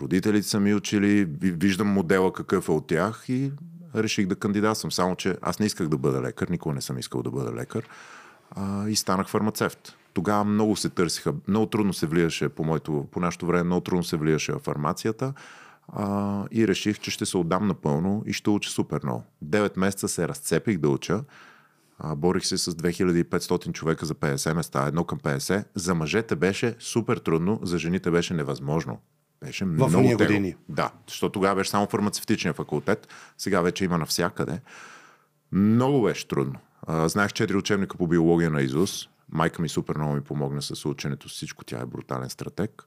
Родителите са ми учили, виждам модела какъв е от тях и реших да кандидатствам. Само, че аз не исках да бъда лекар, никога не съм искал да бъда лекар а, и станах фармацевт. Тогава много се търсиха, много трудно се влияше по, моето, по нашето време, много трудно се влияше в фармацията а, и реших, че ще се отдам напълно и ще уча супер много. Девет месеца се разцепих да уча. А, борих се с 2500 човека за 50 места, едно към 50. За мъжете беше супер трудно, за жените беше невъзможно. Беше в много тегло. години. Да, защото тогава беше само фармацевтичния факултет, сега вече има навсякъде. Много беше трудно. А, знаех 4 учебника по биология на Изус. Майка ми супер много ми помогна с ученето всичко. Тя е брутален стратег.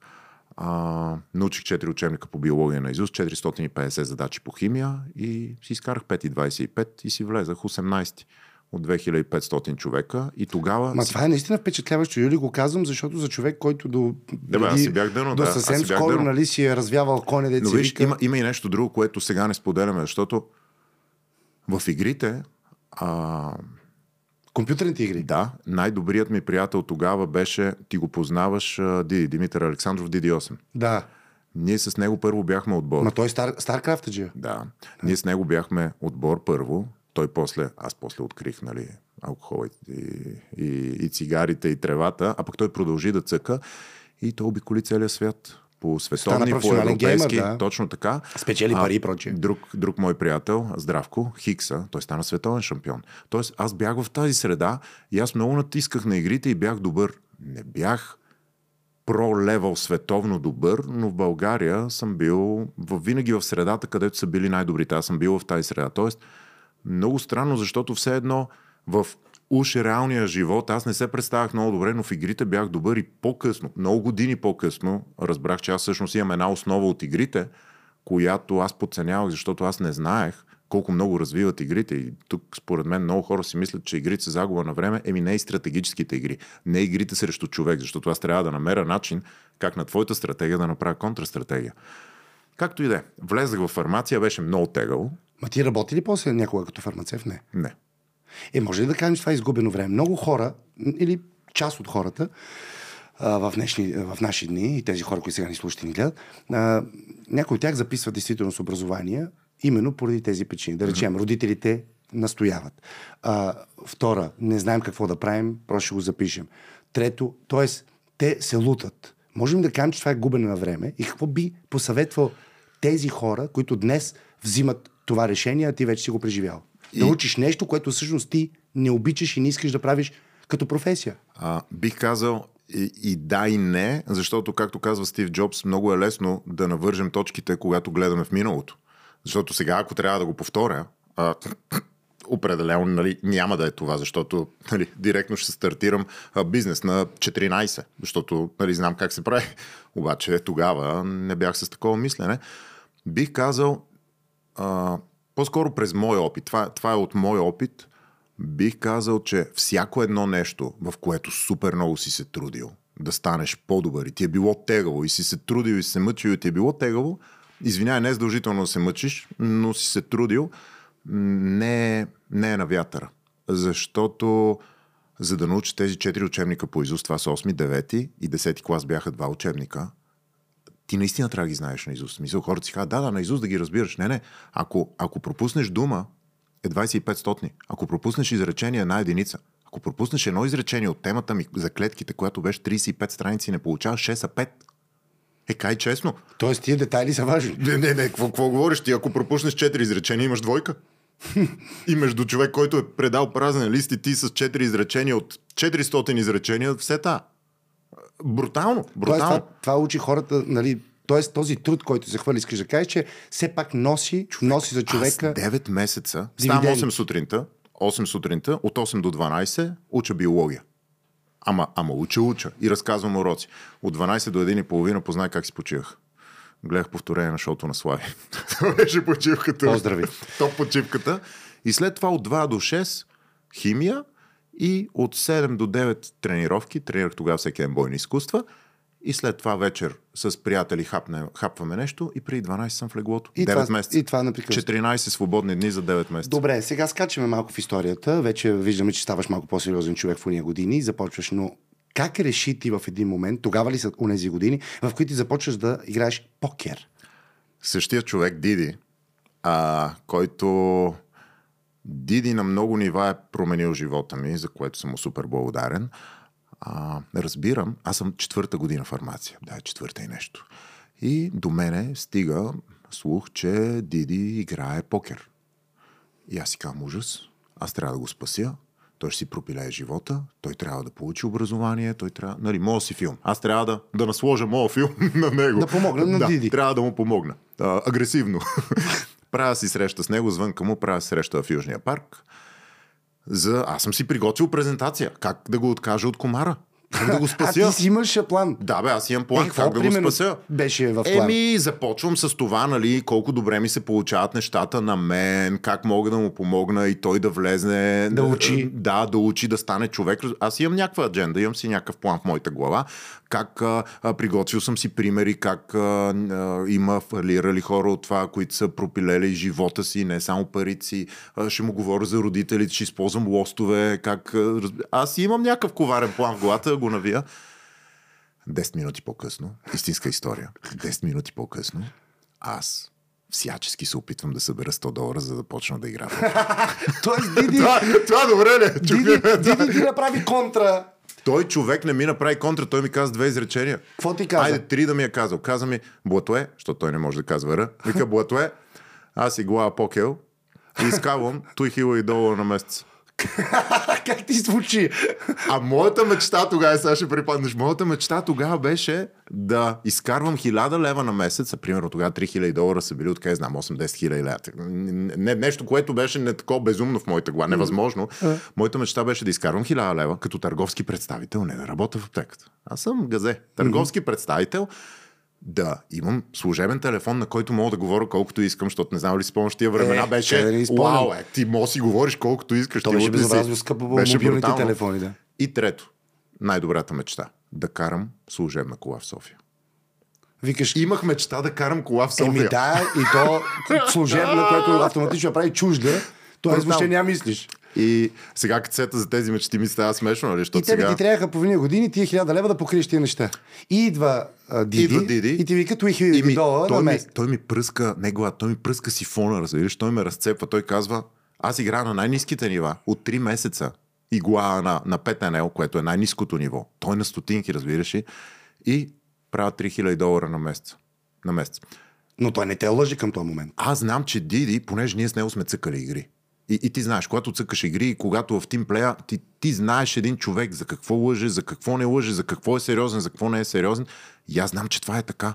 А, научих 4 учебника по биология на Изус, 450 задачи по химия и си изкарах 5,25 и си влезах 18 от 2500 човека и тогава... Ма си... това е наистина впечатляващо. Юли го казвам, защото за човек, който до, да, бе, аз си бях дъно, до да, съвсем скоро дъно. нали, си е развявал коне деца. Но виж, вика... има, има и нещо друго, което сега не споделяме, защото в игрите а, Компютърните игри? Да. Най-добрият ми приятел тогава беше, ти го познаваш, Диди, Димитър Александров, Диди 8. Да. Ние с него първо бяхме отбор. Ма той е Стар, Старкрафт Да. да. Ние с него бяхме отбор първо. Той после, аз после открих, нали, алкохол и, и, и цигарите и тревата, а пък той продължи да цъка и той обиколи целия свят по световни, по европейски, геймър, да. точно така. Спечели пари и прочие. Друг, друг мой приятел, Здравко, Хикса, той стана световен шампион. Тоест аз бях в тази среда и аз много натисках на игрите и бях добър. Не бях про-левел световно добър, но в България съм бил винаги в средата, където са били най-добрите. Аз съм бил в тази среда. Тоест, много странно, защото все едно в уж реалния живот, аз не се представях много добре, но в игрите бях добър и по-късно, много години по-късно, разбрах, че аз всъщност имам една основа от игрите, която аз подценявах, защото аз не знаех колко много развиват игрите. И тук, според мен, много хора си мислят, че игрите са загуба на време. Еми не и стратегическите игри. Не игрите срещу човек, защото аз трябва да намеря начин как на твоята стратегия да направя контрастратегия. Както и да е. Влезах в фармация, беше много тегъл. Ма ти работи ли после някога като фармацевт? Не. Не. Е, може ли да кажем, че това е изгубено време? Много хора, или част от хората, в, днешни, в наши дни и тези хора, които сега ни слушат и ни гледат, а, някои от тях записват действително с образование, именно поради тези причини. Да речем, родителите настояват. А, втора, не знаем какво да правим, просто ще го запишем. Трето, т.е. те се лутат. Можем да кажем, че това е губене на време и какво би посъветвал тези хора, които днес взимат това решение, а ти вече си го преживял? И... Да учиш нещо, което всъщност ти не обичаш и не искаш да правиш като професия. А, бих казал и, и да и не, защото, както казва Стив Джобс, много е лесно да навържем точките, когато гледаме в миналото. Защото сега, ако трябва да го повторя, а, определено нали, няма да е това, защото нали, директно ще стартирам а, бизнес на 14, защото нали, знам как се прави. Обаче тогава не бях с такова мислене. Бих казал, а, по-скоро през мой опит, това, това е от мой опит, бих казал, че всяко едно нещо, в което супер много си се трудил, да станеш по-добър и ти е било тегаво и си се трудил и си се мъчил и ти е било тегаво, извинявай, не е задължително да се мъчиш, но си се трудил, не е, не е на вятъра. Защото за да научиш тези четири учебника по изуст, това са 8, 9 и 10 клас бяха два учебника, ти наистина трябва да ги знаеш на Изус. Мисъл, хората си казват, да, да, на Изус да ги разбираш. Не, не. Ако, ако пропуснеш дума, е 25 стотни. Ако пропуснеш изречение, една единица. Ако пропуснеш едно изречение от темата ми за клетките, която беше 35 страници, не получаваш 6 а 5. Е, кай честно. Тоест тия детайли са важни. Не, не, не, какво, какво говориш ти? Ако пропуснеш 4 изречения, имаш двойка. и между човек, който е предал празен лист и ти с 4 изречения от 400 изречения, все та. Брутално. брутално. Тоест, това, това учи хората, нали, Тоест този труд, който се хвърли, искаш да кажеш, че все пак носи, човек, носи за човека... Аз 9 месеца, ставам 8 сутринта, 8 сутринта, от 8 до 12 уча биология. Ама, ама уча, уча и разказвам уроци. От 12 до 1 и половина познай как си почивах. Гледах повторение на шоуто на Слави. Това беше почивката. Поздрави. Топ почивката. И след това от 2 до 6 химия и от 7 до 9 тренировки. Тренирах тогава всеки ден бойни изкуства и след това вечер с приятели хапне, хапваме нещо и при 12 съм в леглото. И 9 това, месеца. И това 14 свободни дни за 9 месеца. Добре, сега скачаме малко в историята. Вече виждаме, че ставаш малко по-сериозен човек в уния години и започваш, но Как реши ти в един момент, тогава ли са унези години, в които ти започваш да играеш покер? Същия човек, Диди, а, който Диди на много нива е променил живота ми, за което съм му супер благодарен. А, разбирам, аз съм четвърта година фармация. Да, четвърта и нещо. И до мене стига слух, че Диди играе покер. И аз си казвам ужас. Аз трябва да го спася. Той ще си пропилее живота. Той трябва да получи образование. Той трябва... Нали, моят си филм. Аз трябва да, да насложа моят филм на него. Да помогна на да, Диди. трябва да му помогна. А, агресивно. правя си среща с него, звънка му, правя среща в Южния парк. За... Аз съм си приготвил презентация. Как да го откажа от комара? Как да го А спася? ти си имаш план. Да, бе, аз имам план. Е, как да го спася? беше в план? Еми, започвам с това, нали, колко добре ми се получават нещата на мен, как мога да му помогна и той да влезне. Да учи. Да, да учи, да стане човек. Аз имам някаква адженда, имам си някакъв план в моята глава. Как а, а, приготвил съм си примери, как а, а, има фалирали хора от това, които са пропилели живота си, не само парите си. А, ще му говоря за родителите, ще използвам лостове, как... А, аз имам някакъв коварен план в главата, да го навия. 10 минути по-късно, истинска история, 10 минути по-късно, аз всячески се опитвам да събера 100 долара, за да почна да играя. Тоест, Диди, това, това добре ли? Диди. Диди ти направи контра. Той човек не ми направи контра, той ми каза две изречения. Какво ти каза? Айде, три да ми е казал. Каза ми, Блатое, защото той не може да казва Р. Вика, Блатое, аз си глава покел и изкавам 3000 долара на месец. как ти звучи? А моята мечта тогава, сега ще припаднеш, моята мечта тогава беше да изкарвам 1000 лева на месец, а примерно тогава 3000 долара са били, откъде знам, 8-10 хиляди лева. Не, нещо, което беше не такова безумно в моята глава, невъзможно. Моята мечта беше да изкарвам 1000 лева като търговски представител, не да работя в аптеката. Аз съм газе. Търговски представител, да имам служебен телефон, на който мога да говоря колкото искам, защото не знам ли спомняш тия времена, Е, беше да вау, е, ти може да си говориш колкото искаш. То беше безобразно скъпо по Беше мобилните брутално. телефони, да. И трето, най-добрата мечта да карам служебна кола в София. Викаш, Имах мечта да карам кола в София. еми да, и то служебна, което автоматично прави чужда, т.е. въобще няма мислиш. И сега като сета за тези мечти ми става смешно, нали? И Защото тебе сега... ти трябваха половина години тия хиляда лева да покриеш тия неща. И идва а, Диди, Идва Диди. и ти вика той И хиляди ми, долара той, на ми, месец. той ми пръска, не глава, той ми пръска сифона, разбираш, той ме разцепва, той казва, аз играя на най-низките нива от 3 месеца. Игла на, на 5 НЛ, което е най-низкото ниво. Той на стотинки, разбираш ли? И правя 3000 долара на месец. На месец. Но той не те лъжи към този момент. Аз знам, че Диди, понеже ние с него сме цъкали игри. И, и ти знаеш, когато цъкаш игри и когато в тимплея, ти, ти знаеш един човек за какво лъже, за какво не лъже, за какво е сериозен, за какво не е сериозен. И аз знам, че това е така.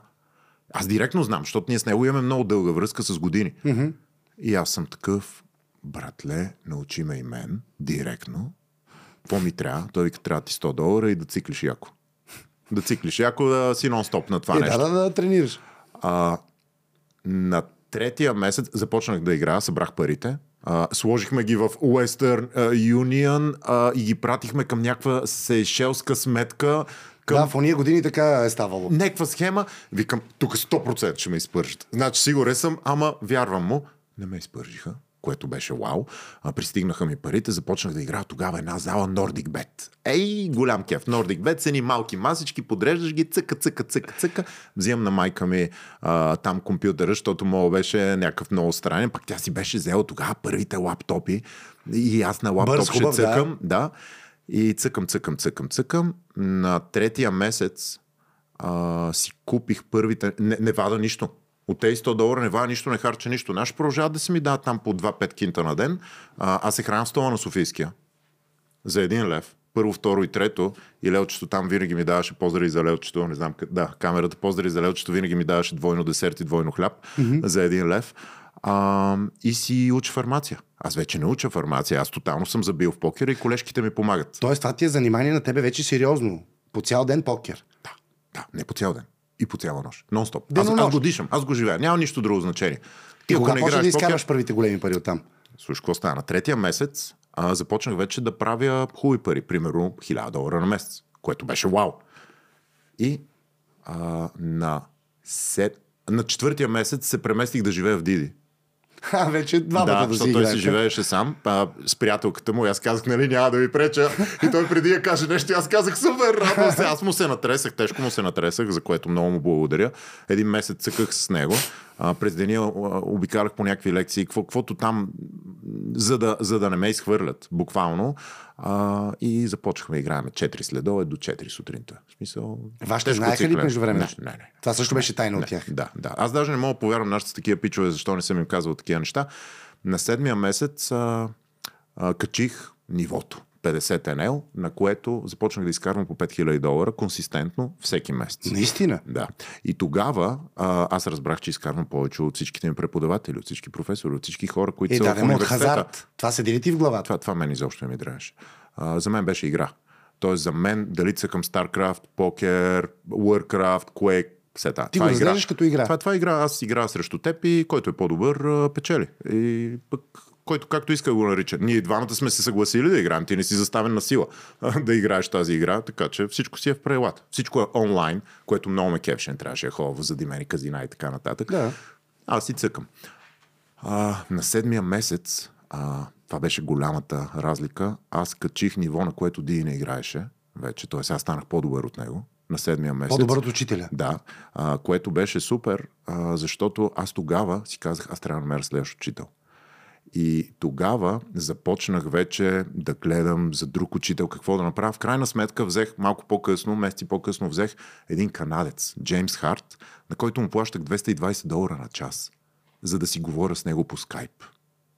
Аз директно знам, защото ние с него имаме много дълга връзка с години. Mm-hmm. И аз съм такъв, братле, научи ме и мен, директно. Какво ми трябва? Той вика, трябва ти 100 долара и да циклиш яко. Да циклиш яко, да си нон-стоп на това Е, нещо. да, да, да тренираш. А, на третия месец започнах да играя, събрах парите. А, сложихме ги в Western Union а, и ги пратихме към някаква сейшелска сметка. Към Да, в ония години така е ставало. някаква схема. Викам, тук 100% ще ме изпържат. Значи сигурен съм, ама вярвам му. Не ме изпържиха, което беше вау. А, пристигнаха ми парите, започнах да играя тогава една зала Nordic Bet. Ей, голям кеф. Nordic Bet са ни малки масички, подреждаш ги, цъка, цъка, цъка, цъка. Взимам на майка ми а, там компютъра, защото моят беше някакъв много странен. Пък тя си беше взела тогава първите лаптопи. И аз на лаптоп Бърз, ще хубав, да. цъкам. Да. И цъкам, цъкам, цъкам, цъкам. На третия месец а, си купих първите... Не, не вада нищо. От тези 100 долара не вада нищо, не харча нищо. Наши продължават да се ми дават там по 2-5 кинта на ден. А, аз се храня стола на Софийския. За един лев. Първо, второ и трето. И Лелчето там винаги ми даваше поздрави за Лелчето. Не знам. Да, камерата поздрави за Лелчето винаги ми даваше двойно десерт и двойно хляб mm-hmm. за един лев. А, и си уча фармация. Аз вече не уча фармация. Аз тотално съм забил в покера и колежките ми помагат. Тоест, това ти е занимание на тебе вече сериозно. По цял ден покер. Да, да, не по цял ден. И по цяла нощ. Нон-стоп. Аз, аз го дишам, аз го живея. Няма нищо друго значение. И ако не играеш да изкарваш първите големи пари оттам? Слушай, какво стана? На третия месец а, започнах вече да правя хубави пари. Примерно 1000 долара на месец, което беше вау. И а, на, сет... на четвъртия месец се преместих да живея в Диди. А, вече два да, да си защото той си живееше сам а, с приятелката му. Аз казах, нали, няма да ви преча. И той преди да каже нещо, аз казах, супер, радвам се. Аз му се натресах, тежко му се натресах, за което много му благодаря. Един месец цъках с него. А, през деня обикалях по някакви лекции, какво, каквото там, за да, за да не ме изхвърлят, буквално. А, и започнахме да играем 4 следове до 4 сутринта. В смисъл, Вашите знаеха ли между време? Не, не, не. Това също беше тайна от тях. Да, да. Аз даже не мога да повярвам нашите такива пичове, защо не съм им казал такива неща. На седмия месец а, а, качих нивото. 50 НЛ, на което започнах да изкарвам по 5000 долара консистентно всеки месец. Наистина. Да. И тогава а, аз разбрах, че изкарвам повече от всичките ми преподаватели, от всички професори, от всички хора, които Е, са да, в университета. хазарт. Това се дели ти в главата. Това, това мен изобщо не ми. А, за мен беше игра. Тоест за мен дали са към StarCraft, покер, Warcraft, Quake, все това. Ти това го е игра. разглеждаш като игра. Това, това е игра. Аз играя срещу теб и който е по-добър, печели. И пък който както иска да го нарича. Ние двамата сме се съгласили да играем. Ти не си заставен на сила да играеш тази игра, така че всичко си е в правилата. Всичко е онлайн, което много ме кефше. Не трябваше да ходя в задимени казина и така нататък. Да. Аз си цъкам. А, на седмия месец, а, това беше голямата разлика, аз качих ниво, на което Ди не играеше вече, т.е. аз станах по-добър от него на седмия месец. По-добър от учителя. Да, а, което беше супер, а, защото аз тогава си казах, аз трябва да намеря следващ учител. И тогава започнах вече да гледам за друг учител какво да направя. В крайна сметка взех малко по-късно, месеци по-късно взех един канадец, Джеймс Харт, на който му плащах 220 долара на час, за да си говоря с него по скайп.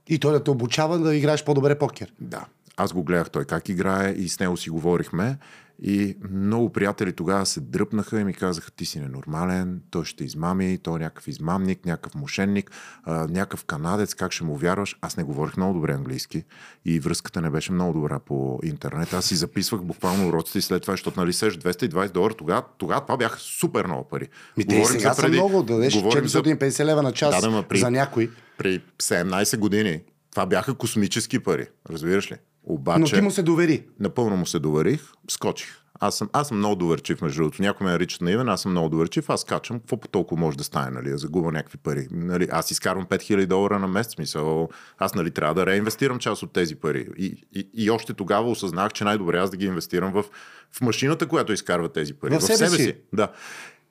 И той да те обучава да играеш по-добре покер. Да. Аз го гледах той как играе и с него си говорихме. И много приятели тогава се дръпнаха и ми казаха, ти си ненормален, той ще измами, той е някакъв измамник, някакъв мошенник, някакъв канадец, как ще му вярваш? Аз не говорих много добре английски и връзката не беше много добра по интернет. Аз си записвах буквално уроците и след това, защото нали сеш 220 долара, тогава, тогава това бяха супер много пари. Ми те и сега са много, да дадеш говорим за 450 лева на час Да, да, при- за някой. при 17 години. Това бяха космически пари, разбираш ли? Обаче, Но ти му се довери. напълно му се доверих, скочих. Аз съм, аз съм много доверчив, между другото. Някой ме наричат наивен, аз съм много доверчив. Аз качам, какво по толкова може да стане, нали? Да загубя някакви пари. Нали? Аз изкарвам 5000 долара на месец, мисъл. Аз нали, трябва да реинвестирам част от тези пари. И, и, и още тогава осъзнах, че най-добре аз да ги инвестирам в, в машината, която изкарва тези пари. В себе си. Да.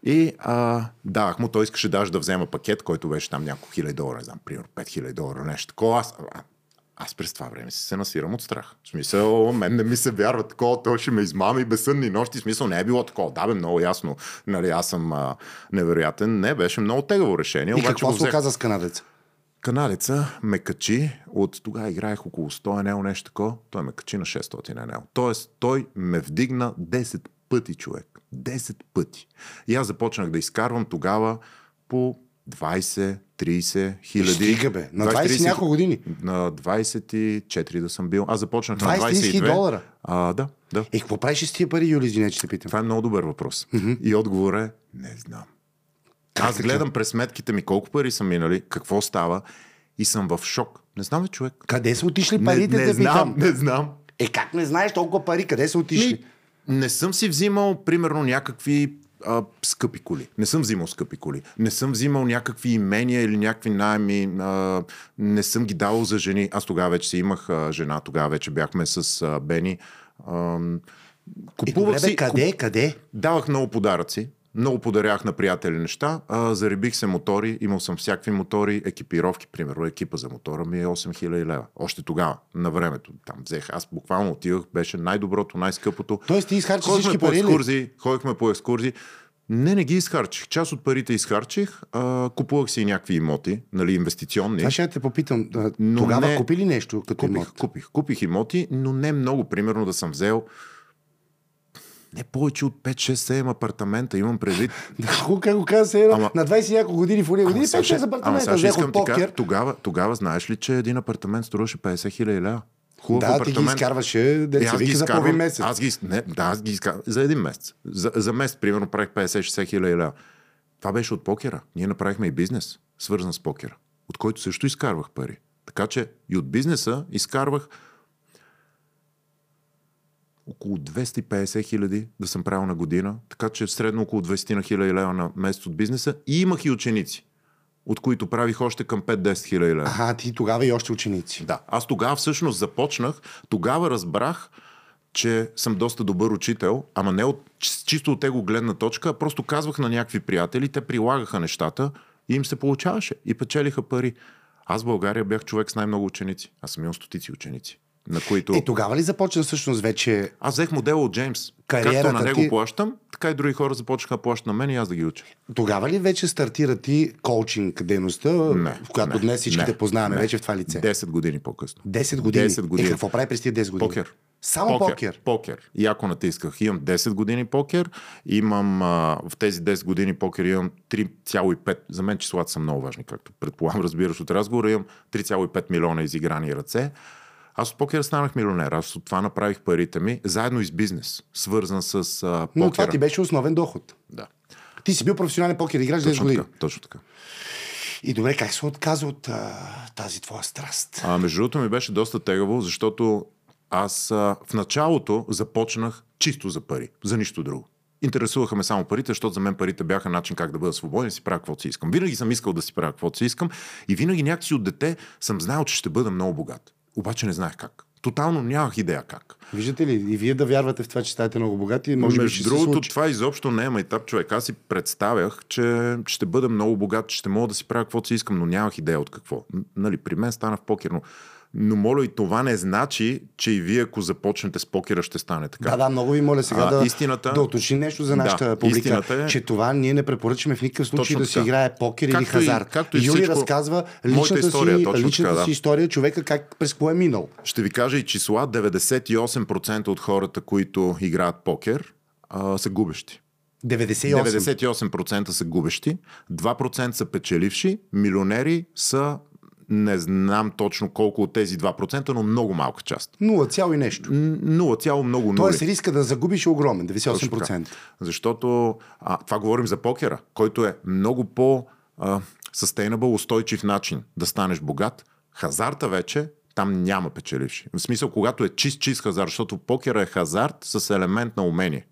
И а, давах му, той искаше даже да взема пакет, който беше там няколко хиляди долара, не знам, примерно 5000 долара, нещо такова. Аз, а, аз през това време си се насирам от страх. В смисъл, мен не ми се вярва такова, той ще ме измами безсънни нощи. В смисъл, не е било такова. Да, бе, много ясно. Нали, аз съм а, невероятен. Не, беше много тегаво решение. И обаче какво се оказа с канадеца? Канадеца ме качи, от тогава играех около 100 НЛ, нещо такова, той ме качи на 600 НЛ. Тоест, той ме вдигна 10 пъти, човек. 10 пъти. И аз започнах да изкарвам тогава по 20, 30 хиляди. Стига, бе. На 20 няколко години. На 24 да съм бил. Аз започнах на 20 22. долара? А, да, да. Е, какво правиш с тия пари, Юли, извиня, че те питам? Това е много добър въпрос. Mm-hmm. И отговор е, не знам. Аз така? гледам през сметките ми колко пари са минали, какво става и съм в шок. Не знам ли човек? Къде са отишли Не, парите, не те знам, питам? не знам. Е, как не знаеш толкова пари? Къде са отишли? Ми, не съм си взимал, примерно, някакви а, скъпи коли. Не съм взимал скъпи коли. Не съм взимал някакви имения или някакви найми. А, не съм ги давал за жени. Аз тогава вече си имах а, жена, тогава вече бяхме с а, Бени. А, Е, добре, бе, си, къде, къде? Давах много подаръци. Много подарях на приятели неща. А, заребих се мотори, имал съм всякакви мотори, екипировки. Примерно екипа за мотора ми е 8000 лева. Още тогава, на времето. Там взех. Аз буквално отивах, беше най-доброто, най-скъпото. Тоест ти изхарчи Ходихме всички по пари екскурзии, ходихме по екскурзии. Не, не ги изхарчих. Част от парите изхарчих. А, купувах си някакви имоти, нали, инвестиционни. Това ще те попитам. Но Тогава не- купи ли нещо като Купих, имот? купих, купих имоти, но не много. Примерно да съм взел не повече от 5-6-7 апартамента, имам предвид. Хубаво, как го каза се, Ама- на 20 няколко години в уния години, сега 5-6 ще- ама апартамента, сега искам ти кажа, тогава, тогава знаеш ли, че един апартамент струваше 50 хиляди лева? Хубав Да, ти ги апартамент. изкарваше, деца вика за половин месец. Аз ги, не, да, аз ги изкарвам за един месец. За, за месец, примерно, правих 50-60 хиляди лева. Това беше от покера. Ние направихме и бизнес, свързан с покера, от който също изкарвах пари. Така че и от бизнеса изкарвах около 250 хиляди да съм правил на година, така че средно около 20 на хиляди лева на месец от бизнеса и имах и ученици. от които правих още към 5-10 хиляди лева. Ага, ти тогава и още ученици. Да. Аз тогава всъщност започнах, тогава разбрах, че съм доста добър учител, ама не от, чисто от его гледна точка, а просто казвах на някакви приятели, те прилагаха нещата и им се получаваше и печелиха пари. Аз в България бях човек с най-много ученици. Аз съм имал стотици ученици. На които... Е, тогава ли започна всъщност вече... Аз взех модела от Джеймс. Кариерата Както на него ти... плащам, така и други хора започнаха да плащат на мен и аз да ги уча. Тогава ли вече стартира ти коучинг дейността, не, в която не, днес всички те познаваме не. вече в това лице? 10 години по-късно. 10 години? 10 години. Е, какво прави през тия 10 години? Покер. Само покер. Покер. покер. Яко натисках. Имам 10 години покер. Имам а, в тези 10 години покер имам 3,5. За мен числата са много важни, както предполагам, разбираш от разговора. Имам 3,5 милиона изиграни ръце. Аз от покера станах милионер. Аз от това направих парите ми, заедно и с бизнес, свързан с а, покера. Но това ти беше основен доход. Да. Ти си бил професионален покер играч 10 години. Така, точно така. И добре, как се отказа от а, тази твоя страст? А, между другото ми беше доста тегаво, защото аз а, в началото започнах чисто за пари, за нищо друго. Интересуваха ме само парите, защото за мен парите бяха начин как да бъда свободен и си правя каквото си искам. Винаги съм искал да си правя каквото си искам и винаги някакси от дете съм знал, че ще бъда много богат. Обаче не знаех как. Тотално нямах идея как. Виждате ли, и вие да вярвате в това, че ставате много богати, може Между би ще другото, се това изобщо не е майтап човек. Аз си представях, че ще бъда много богат, че ще мога да си правя каквото си искам, но нямах идея от какво. Нали, при мен стана в покер, но моля и това не значи, че и вие, ако започнете с покера, ще стане така. Да, да, много ви моля сега а, да, истината, да уточни нещо за нашата да, публика. Е, че това ние не препоръчваме в никакъв случай да се играе покер както или хазарт. И, както и Юли всичко, разказва личната, история, си, личната така, да. си история, човека как през кое е минал. Ще ви кажа и числа. 98% от хората, които играят покер, а, са губещи. 98%. 98% са губещи, 2% са печеливши, милионери са не знам точно колко от тези 2%, но много малка част. 0, и нещо. 0, много нули. Тоест риска да загубиш е огромен, 98%. Защото а, това говорим за покера, който е много по а, sustainable, устойчив начин да станеш богат. Хазарта вече там няма печеливши. В смисъл, когато е чист-чист хазарт, защото покера е хазарт с елемент на умение.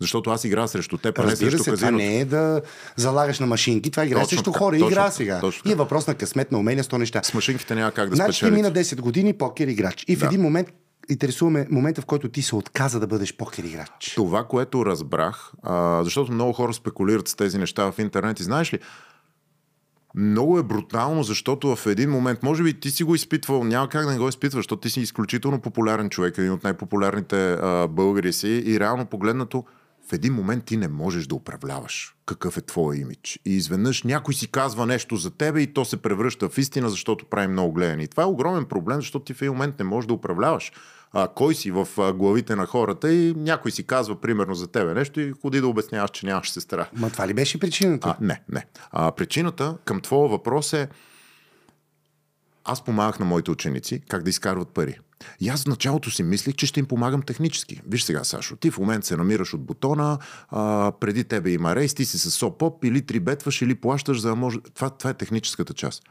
Защото аз игра срещу теб, а не срещу се, казиното. това не е да залагаш на машинки, това игра срещу хора. Точно, игра сега. Точно, и е въпрос на късмет, на умения, сто неща. С машинките няма как да значи, спечелите. мина 10 години покер играч. И в да. един момент интересуваме момента, в който ти се отказа да бъдеш покер играч. Това, което разбрах, а, защото много хора спекулират с тези неща в интернет и знаеш ли, много е брутално, защото в един момент, може би ти си го изпитвал, няма как да не го изпитваш, защото ти си изключително популярен човек, един от най-популярните а, българи си и реално погледнато в един момент ти не можеш да управляваш какъв е твоя имидж. И изведнъж някой си казва нещо за тебе и то се превръща в истина, защото прави много гледани. И това е огромен проблем, защото ти в един момент не можеш да управляваш а, кой си в а, главите на хората и някой си казва примерно за тебе нещо и ходи да обясняваш, че нямаш сестра. Ма това ли беше причината? А, не, не. А, причината към твоя въпрос е аз помагах на моите ученици как да изкарват пари. И аз в началото си мислих, че ще им помагам технически. Виж сега, Сашо, ти в момента се намираш от бутона, а, преди тебе има рейс, ти си с СОПОП, или трибетваш, или плащаш, за да може... Това, това е техническата част.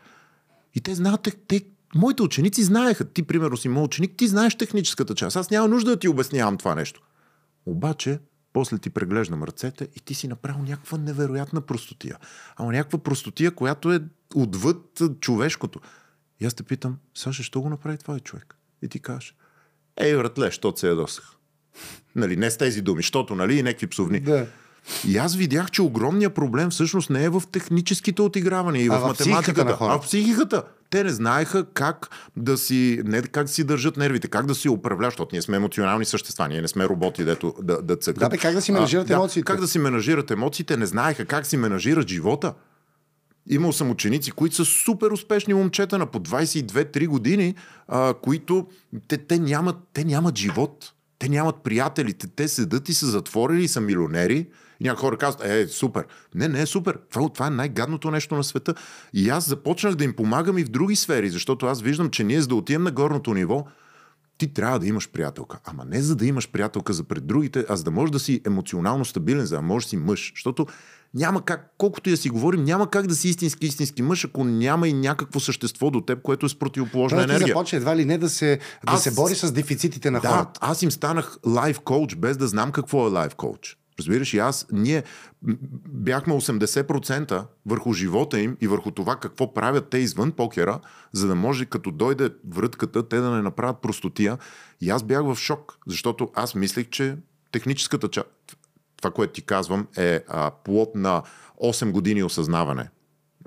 И те знаят, те, моите ученици знаеха. Ти, примерно, си мой ученик, ти знаеш техническата част. Аз няма нужда да ти обяснявам това нещо. Обаче, после ти преглеждам ръцете и ти си направил някаква невероятна простотия. Ама някаква простотия, която е отвъд човешкото. И аз те питам, Саша, що го направи това е човек? И ти кажеш, ей, братле, що се ядосах. нали, не с тези думи, защото, нали, и някакви псовни. Да. И аз видях, че огромният проблем всъщност не е в техническите отигравания и в, в математиката, а в психиката. Те не знаеха как да си, не как си държат нервите, как да си управляват, защото ние сме емоционални същества, ние не сме роботи, дето да, да цъкат. Да, бе, как да си менажират емоциите? Да, как да си менажират емоциите, не знаеха как си менажират живота. Имал съм ученици, които са супер успешни момчета на по 22-3 години, а, които те, те, нямат, те нямат живот. Те нямат приятели. Те, седат и са затворени и са милионери. И някои хора казват, е, супер. Не, не е супер. Това, това е най-гадното нещо на света. И аз започнах да им помагам и в други сфери, защото аз виждам, че ние за да отидем на горното ниво, ти трябва да имаш приятелка. Ама не за да имаш приятелка за пред другите, а за да можеш да си емоционално стабилен, за да можеш да си мъж. Защото няма как, колкото и да си говорим, няма как да си истински истински мъж, ако няма и някакво същество до теб, което е с противоположна енергия. Ти започва едва ли не да се, да аз, се бори с дефицитите на да, хората. Аз им станах лайф коуч, без да знам какво е лайф коуч. Разбираш, и аз, ние бяхме 80% върху живота им и върху това какво правят те извън покера, за да може като дойде врътката, те да не направят простотия. И аз бях в шок, защото аз мислех, че техническата част, това, което ти казвам, е а, плод на 8 години осъзнаване.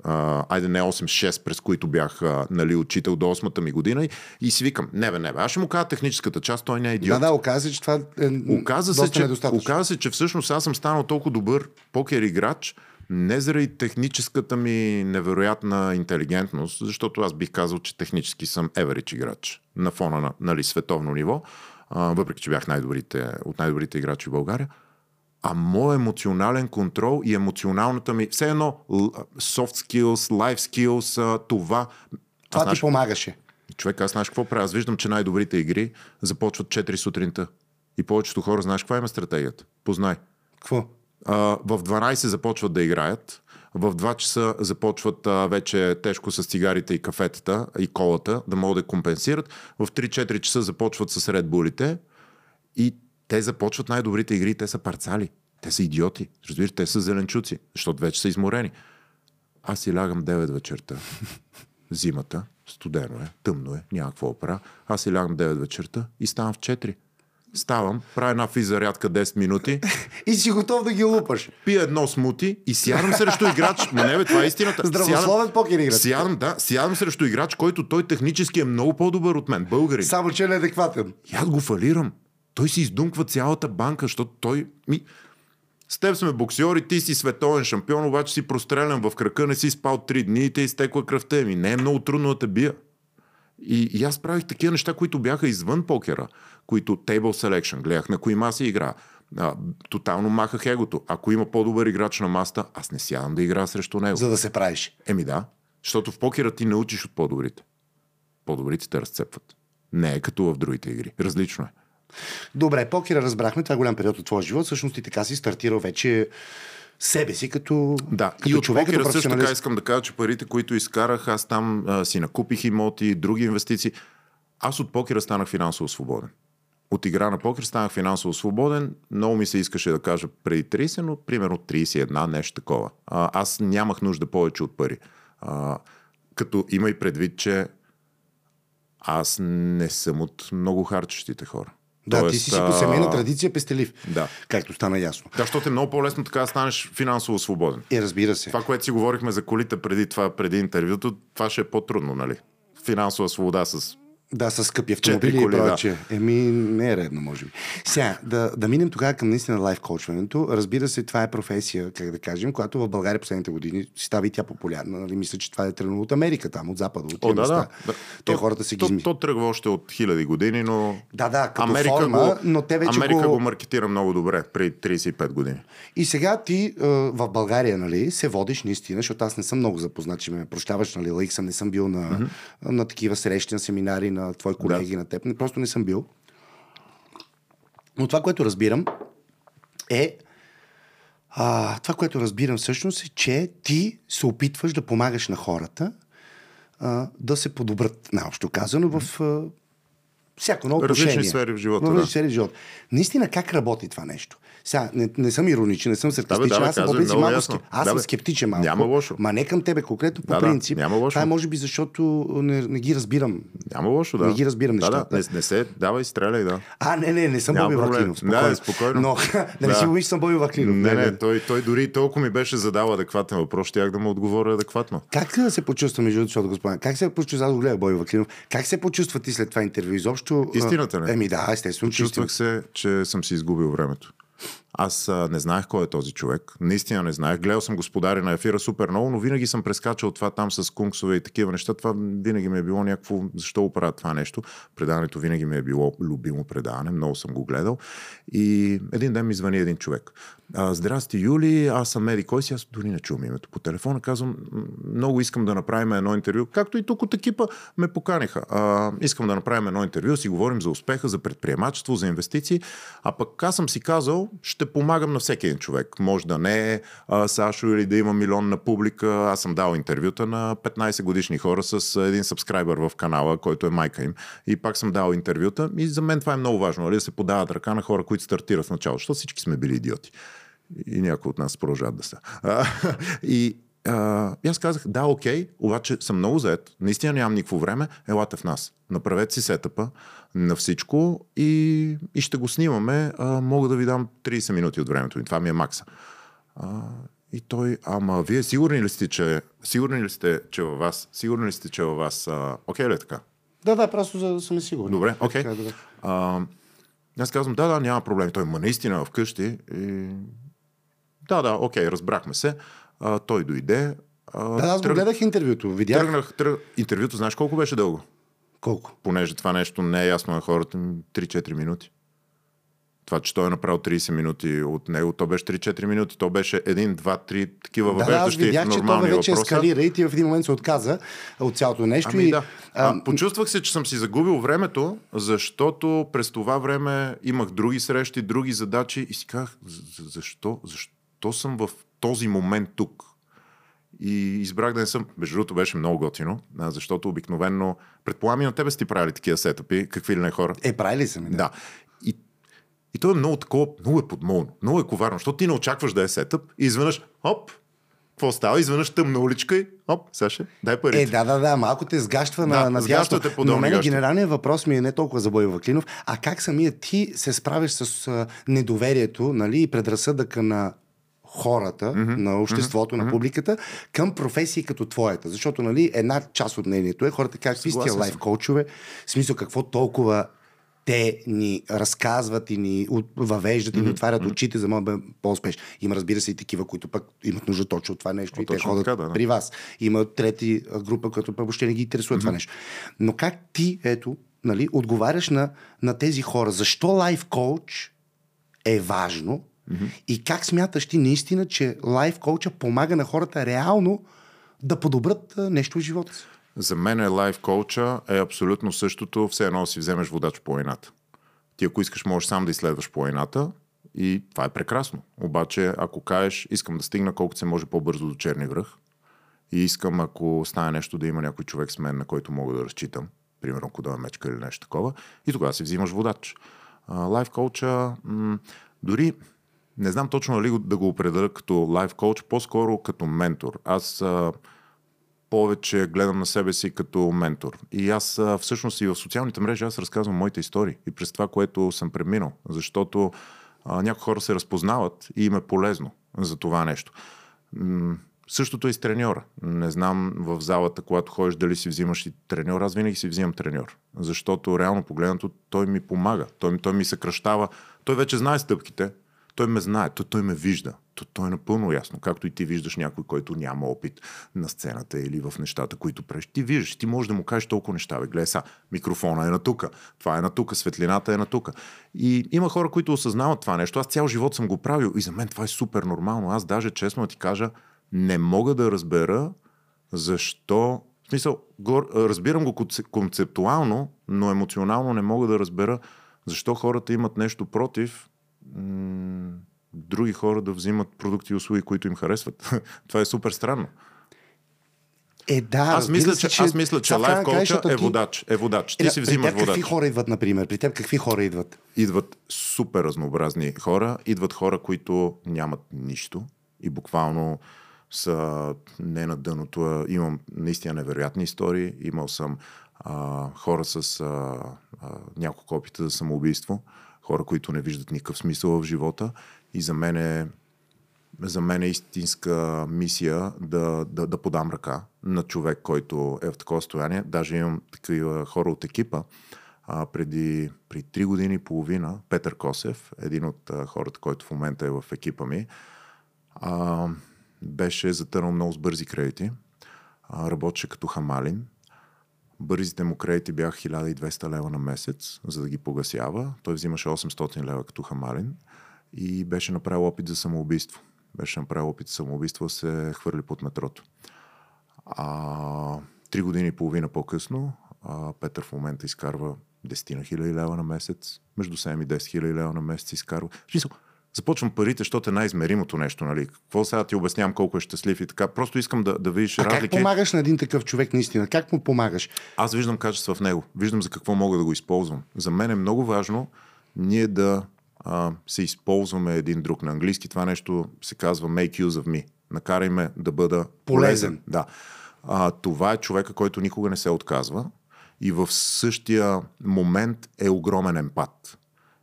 А, айде не 8-6, през които бях а, нали, учител до 8-та ми година. И, и си викам, не бе, не бе, аз ще му кажа техническата част, той не е идиот. Да, да, оказа се, че това е оказа се, че, оказа се, че всъщност аз съм станал толкова добър покер играч, не заради техническата ми невероятна интелигентност, защото аз бих казал, че технически съм average играч на фона на нали, световно ниво, а, въпреки че бях най-добрите, от най-добрите играчи в България а мой емоционален контрол и емоционалната ми, все едно soft skills, life skills, това. Това аз, ти помагаше. Човек, аз знаеш какво правя? Аз виждам, че най-добрите игри започват 4 сутринта. И повечето хора знаеш каква има стратегията. Познай. Какво? А, в 12 започват да играят. В 2 часа започват а, вече тежко с цигарите и кафетата и колата, да могат да компенсират. В 3-4 часа започват с редбулите. И те започват най-добрите игри, те са парцали. Те са идиоти. Разбираш, те са зеленчуци, защото вече са изморени. Аз си лягам 9 вечерта. Зимата, студено е, тъмно е, няма какво опра. Аз си лягам 9 вечерта и ставам в 4. Ставам, правя една физарядка 10 минути. и си готов да ги лупаш. Пия едно смути и сядам срещу играч. Ма не, бе, това е истината. Здравословен покер играч. Сядам, да, сядам срещу играч, който той технически е много по-добър от мен. Българин. Само, че е неадекватен. И аз го фалирам. Той си издумква цялата банка, защото той... Ми... С теб сме боксьори, ти си световен шампион, обаче си прострелян в крака, не си спал три дни и те изтекла кръвта ми. Не е много трудно да те бия. И, и аз правих такива неща, които бяха извън покера, които table selection, гледах на кои маси игра, а, тотално махах егото. Ако има по-добър играч на маста, аз не сядам да игра срещу него. За да се правиш. Еми да, защото в покера ти научиш от по-добрите. По-добрите те разцепват. Не е като в другите игри. Различно е. Добре, покера разбрахме, това е голям период от твоя живот. Всъщност и така си стартирал вече себе си като, да, като и от човек. Покера също така искам да кажа, че парите, които изкарах, аз там а, си накупих имоти, други инвестиции. Аз от покера станах финансово свободен. От игра на покер станах финансово свободен. Много ми се искаше да кажа преди 30, но примерно 31, нещо такова. А, аз нямах нужда повече от пари. А, като има и предвид, че аз не съм от много харчещите хора. Да, Тоест, ти си си по семейна традиция пестелив. Да. Както стана ясно. Да, защото е много по-лесно така да станеш финансово свободен. И разбира се. Това, което си говорихме за колите преди това, преди интервюто, това ще е по-трудно, нали? Финансова свобода с да, с скъпи автомобили и прочее. Еми, не е редно, може би. Сега, да, да минем тогава към наистина лайф коучването. Разбира се, това е професия, как да кажем, която в България последните години си става и тя популярна. Нали? Мисля, че това е тръгнало от Америка, там, от Запада, от О, да, да, да. Те хората се ги то, то, тръгва още от хиляди години, но... Да, да, като Америка форма, го, но те вече Америка го... го маркетира много добре, преди 35 години. И сега ти в България, нали, се водиш наистина, защото аз не съм много запознат, че ме прощаваш, нали, лайк съм, не съм бил на, mm-hmm. на такива срещи, на семинари, на твои колеги, да на теб. Не, просто не съм бил. Но това, което разбирам е а, това, което разбирам всъщност е, че ти се опитваш да помагаш на хората а, да се подобрат, наобщо казано, в а, всяко едно отношение. Различни сфери в живота. Различни да. сфери в живота. Наистина, как работи това нещо? Сега, не, не съм ироничен, не съм саркастичен. Да, да, аз съм по принцип малко, ясно. аз да, съм скептичен малко. Няма лошо. Ма не към тебе конкретно, по да, принцип. Да, няма лошо. Това е може би защото не, не ги разбирам. Няма лошо, да. Не ги разбирам да, нещата. Да, не, не се, давай, стреляй, да. А, не, не, не съм Боби Ваклинов. Спокойно. Да, спокойно. Но, да не си помислиш, съм Боби Ваклинов. Не, не, той, той дори толкова ми беше задал адекватен въпрос, щях да му отговоря адекватно. Как се почувства, между защото господин? Как се почувства, аз го гледах Боби Ваклинов, как се почувства ти след това интервю изобщо? Истината не. Еми да, естествено. Чувствах се, че съм си изгубил времето. Аз а, не знаех кой е този човек. Наистина не знаех. Гледал съм господари на ефира супер много, но винаги съм прескачал това там с кунксове и такива неща. Това винаги ми е било някакво. Защо го правят това нещо? Предаването винаги ми е било любимо предаване. Много съм го гледал. И един ден ми звъни един човек. А, Здрасти, Юли, аз съм Меди. Кой си? Аз дори не чувам името по телефона. Казвам, много искам да направим едно интервю. Както и тук от екипа ме поканиха. А, искам да направим едно интервю, си говорим за успеха, за предприемачество, за инвестиции. А пък аз съм си казал, ще ще помагам на всеки един човек. Може да не е Сашо или да има милионна публика. Аз съм дал интервюта на 15 годишни хора с един сабскрайбър в канала, който е майка им. И пак съм дал интервюта. И за мен това е много важно, нали? да се подават ръка на хора, които стартират в началото, защото всички сме били идиоти. И някои от нас продължават да са. А, и а, аз казах, да, окей, обаче съм много заед, наистина нямам никакво време, елате в нас. Направете си сетъпа на всичко и, и ще го снимаме. А, мога да ви дам 30 минути от времето ми. Това ми е макса. А, и той, ама вие сигурни ли сте, че, сигурни ли сте, че във вас, сигурни ли сте, че във вас, а, окей ли е така? Да, да, просто за да сме сигурни. Добре, окей. Така, добре. А, аз казвам, да, да, няма проблем. Той, ма наистина вкъщи. И... Да, да, окей, разбрахме се. А, той дойде. А, Да, аз тръг- гледах интервюто. Видях Тръгнах, тръг... интервюто, знаеш колко беше дълго? Колко. Понеже това нещо не е ясно на хората, м, 3-4 минути. Това, че той е направил 30 минути от него, то беше 3-4 минути. То беше 1, 2, 3 такива Да, да, въвеждащи видях, че това нормални вече въпроса. ескалира и ти в един момент се отказа от цялото нещо. Ами и, да. А, почувствах се, че съм си загубил времето, защото през това време имах други срещи, други задачи и си казах, «За- защо, защо съм в този момент тук? И избрах да не съм. Между другото беше много готино, защото обикновенно, предполагам и на тебе сте правили такива сетъпи, какви ли не хора. Е, правили са ми. Да. Да. И, и то е много такова, много е подмолно, много е коварно, защото ти не очакваш да е сетъп и изведнъж, оп, какво става? Изведнъж тъмна уличка и оп, Саша, дай парите. Е, да, да, да, малко те сгащва Да, на, на дясно. те Но мен генералният въпрос ми е не толкова за Бойо Ваклинов, а как самия ти се справиш с а, недоверието нали, и предразсъдъка на хората, mm-hmm. на обществото, mm-hmm. на публиката, към професии като твоята. Защото нали, една част от мнението е хората как какви сте лайф коучове, в смисъл какво толкова те ни разказват и ни въвеждат и ни отварят очите за да бъдем по-успешни. Има, разбира се, и такива, които пък имат нужда точно от това нещо О, и те ходят така, да, да. при вас. Има трети група, която пък въобще не ги интересува mm-hmm. това нещо. Но как ти, ето, нали, отговаряш на, на тези хора? Защо лайф коуч е важно mm-hmm. и как смяташ ти наистина, че лайф коуча помага на хората реално да подобрат а, нещо в живота си? За мен е лайф коуча е абсолютно същото, все едно си вземеш водач по планината. Ти ако искаш, можеш сам да изследваш планината и това е прекрасно. Обаче, ако кажеш, искам да стигна колкото се може по-бързо до черни връх и искам, ако стане нещо, да има някой човек с мен, на който мога да разчитам, примерно ако да мечка или нещо такова, и тогава си взимаш водач. Лайф коуча, м- дори не знам точно дали да го определя като лайф коуч, по-скоро като ментор. Аз а, повече гледам на себе си като ментор. И аз а, всъщност и в социалните мрежи аз разказвам моите истории и през това, което съм преминал. Защото а, някои хора се разпознават и им е полезно за това нещо. Същото е и с треньора. Не знам в залата, когато ходиш, дали си взимаш и треньор. Аз винаги си взимам треньор. Защото реално погледнато той ми помага. Той, той ми съкръщава. Той вече знае стъпките. Той ме знае, той, той ме вижда. То, той е напълно ясно. Както и ти виждаш някой, който няма опит на сцената или в нещата, които правиш. Ти виждаш, ти можеш да му кажеш толкова неща. Бе, гледай са, микрофона е на тука, това е на тука, светлината е на тука. И има хора, които осъзнават това нещо. Аз цял живот съм го правил и за мен това е супер нормално. Аз даже, честно да ти кажа, не мога да разбера защо. Смисъл, разбирам го конце- концептуално, но емоционално не мога да разбера защо хората имат нещо против м- други хора да взимат продукти и услуги, които им харесват. Това е супер странно. Е, да, Аз мисля, се, че, аз мисля, че лайф коуча е водач. Е водач. Е, Ти да, си при взимаш теб какви водач. хора идват, например? При теб какви хора идват? Идват супер разнообразни хора. Идват хора, които нямат нищо и буквално са не на дъното. Имам наистина невероятни истории. Имал съм а, хора с а, а, няколко опита за самоубийство. Хора, които не виждат никакъв смисъл в живота. И за мен е за мен е истинска мисия да, да, да подам ръка на човек, който е в такова състояние. Даже имам такива хора от екипа. А, преди, преди 3 години и половина Петър Косев, един от а, хората, който в момента е в екипа ми, а, беше затърнал много с бързи кредити. А, работеше като хамалин. Бързите му кредити бяха 1200 лева на месец, за да ги погасява. Той взимаше 800 лева като хамалин и беше направил опит за самоубийство. Беше направил опит за самоубийство, се хвърли под метрото. А, три години и половина по-късно а, Петър в момента изкарва 10 на хиляди лева на месец, между 7 и 10 хиляди лева на месец изкарва. Смисъл, Започвам парите, защото е най-измеримото нещо. Нали? Какво сега ти обяснявам колко е щастлив и така. Просто искам да, да видиш А разлики. как помагаш на един такъв човек наистина? Как му помагаш? Аз виждам качества в него. Виждам за какво мога да го използвам. За мен е много важно ние да а, се използваме един друг. На английски това нещо се казва make use of me. Накарай ме да бъда Полезен. Да. А, това е човека, който никога не се отказва и в същия момент е огромен емпат.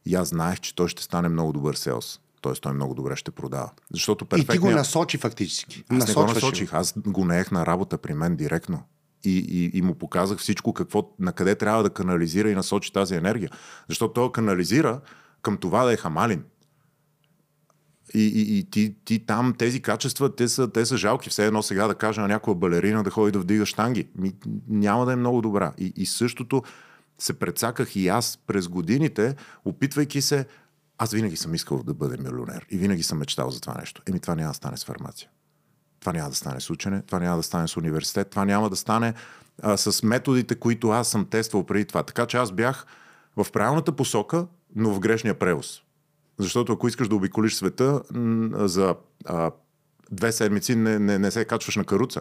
И аз знаех, че той ще стане много добър селс. Тоест той много добре ще продава. Защото И ти го насочи фактически. Аз не го Насочваш насочих, аз го наех на работа при мен директно. И, и, и му показах всичко, какво, на къде трябва да канализира и насочи тази енергия. Защото той канализира към това да е хамалин. И, и, и ти, ти там тези качества, те са, те са жалки. Все едно сега да кажа на някоя балерина да ходи да вдига штанги. Ми, няма да е много добра. И, и същото се прецаках и аз през годините, опитвайки се, аз винаги съм искал да бъда милионер. И винаги съм мечтал за това нещо. Еми това няма да стане с фармация. Това няма да стане с учене, това няма да стане с университет, това няма да стане а, с методите, които аз съм тествал преди това. Така че аз бях в правилната посока, но в грешния превоз. Защото ако искаш да обиколиш света за а, две седмици, не, не, не се качваш на каруца.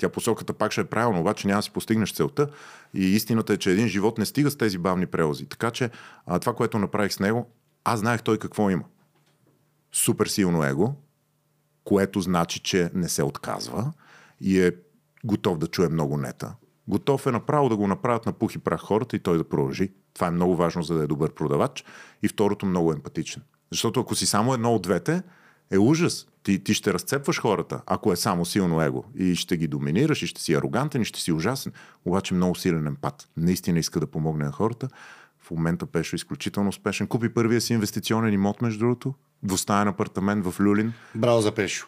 Тя посоката пак ще е правилна, обаче няма да си постигнеш целта. И истината е, че един живот не стига с тези бавни превози. Така че а, това, което направих с него, аз знаех той какво има. Супер силно его, което значи, че не се отказва и е готов да чуе много нета. Готов е направо да го направят на пух и прах хората и той да продължи. Това е много важно, за да е добър продавач. И второто, много емпатичен. Защото ако си само едно от двете, е ужас. Ти, ти ще разцепваш хората, ако е само силно его. И ще ги доминираш, и ще си арогантен, и ще си ужасен. Обаче много силен емпат. Наистина иска да помогне на хората. В момента Пешо е изключително успешен. Купи първия си инвестиционен имот, между другото. Двустаен апартамент в Люлин. Браво за Пешо.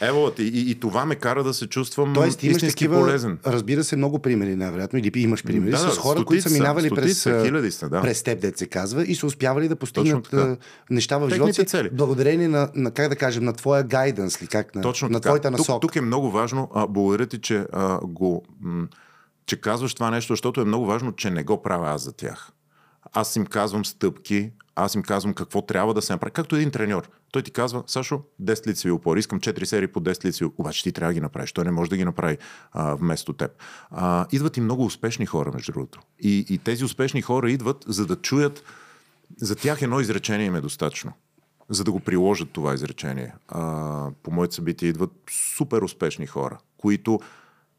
Ево, и, и, и това ме кара да се чувствам Тоест, имаш такива, полезен. разбира се, много примери, най-вероятно, или имаш примери Да, с хора, стотици които са минавали стотици през, са, а, хиляди са, да. през теб, дет се казва, и са успявали да постигнат неща в живота си, цели. благодарение на, на, как да кажем, на твоя гайденс ли, как, на, Точно на така. твоята тук, насока. тук е много важно, а, благодаря ти, че а, го, м- че казваш това нещо, защото е много важно, че не го правя аз за тях. Аз им казвам стъпки, аз им казвам какво трябва да се направи. Както един треньор. Той ти казва, Сашо, 10 лицеви опори, искам 4 серии по 10 лицеви, обаче ти трябва да ги направиш. Той не може да ги направи а, вместо теб. А, идват и много успешни хора, между другото. И, и тези успешни хора идват, за да чуят, за тях едно изречение им е достатъчно за да го приложат това изречение. А, по моите събития идват супер успешни хора, които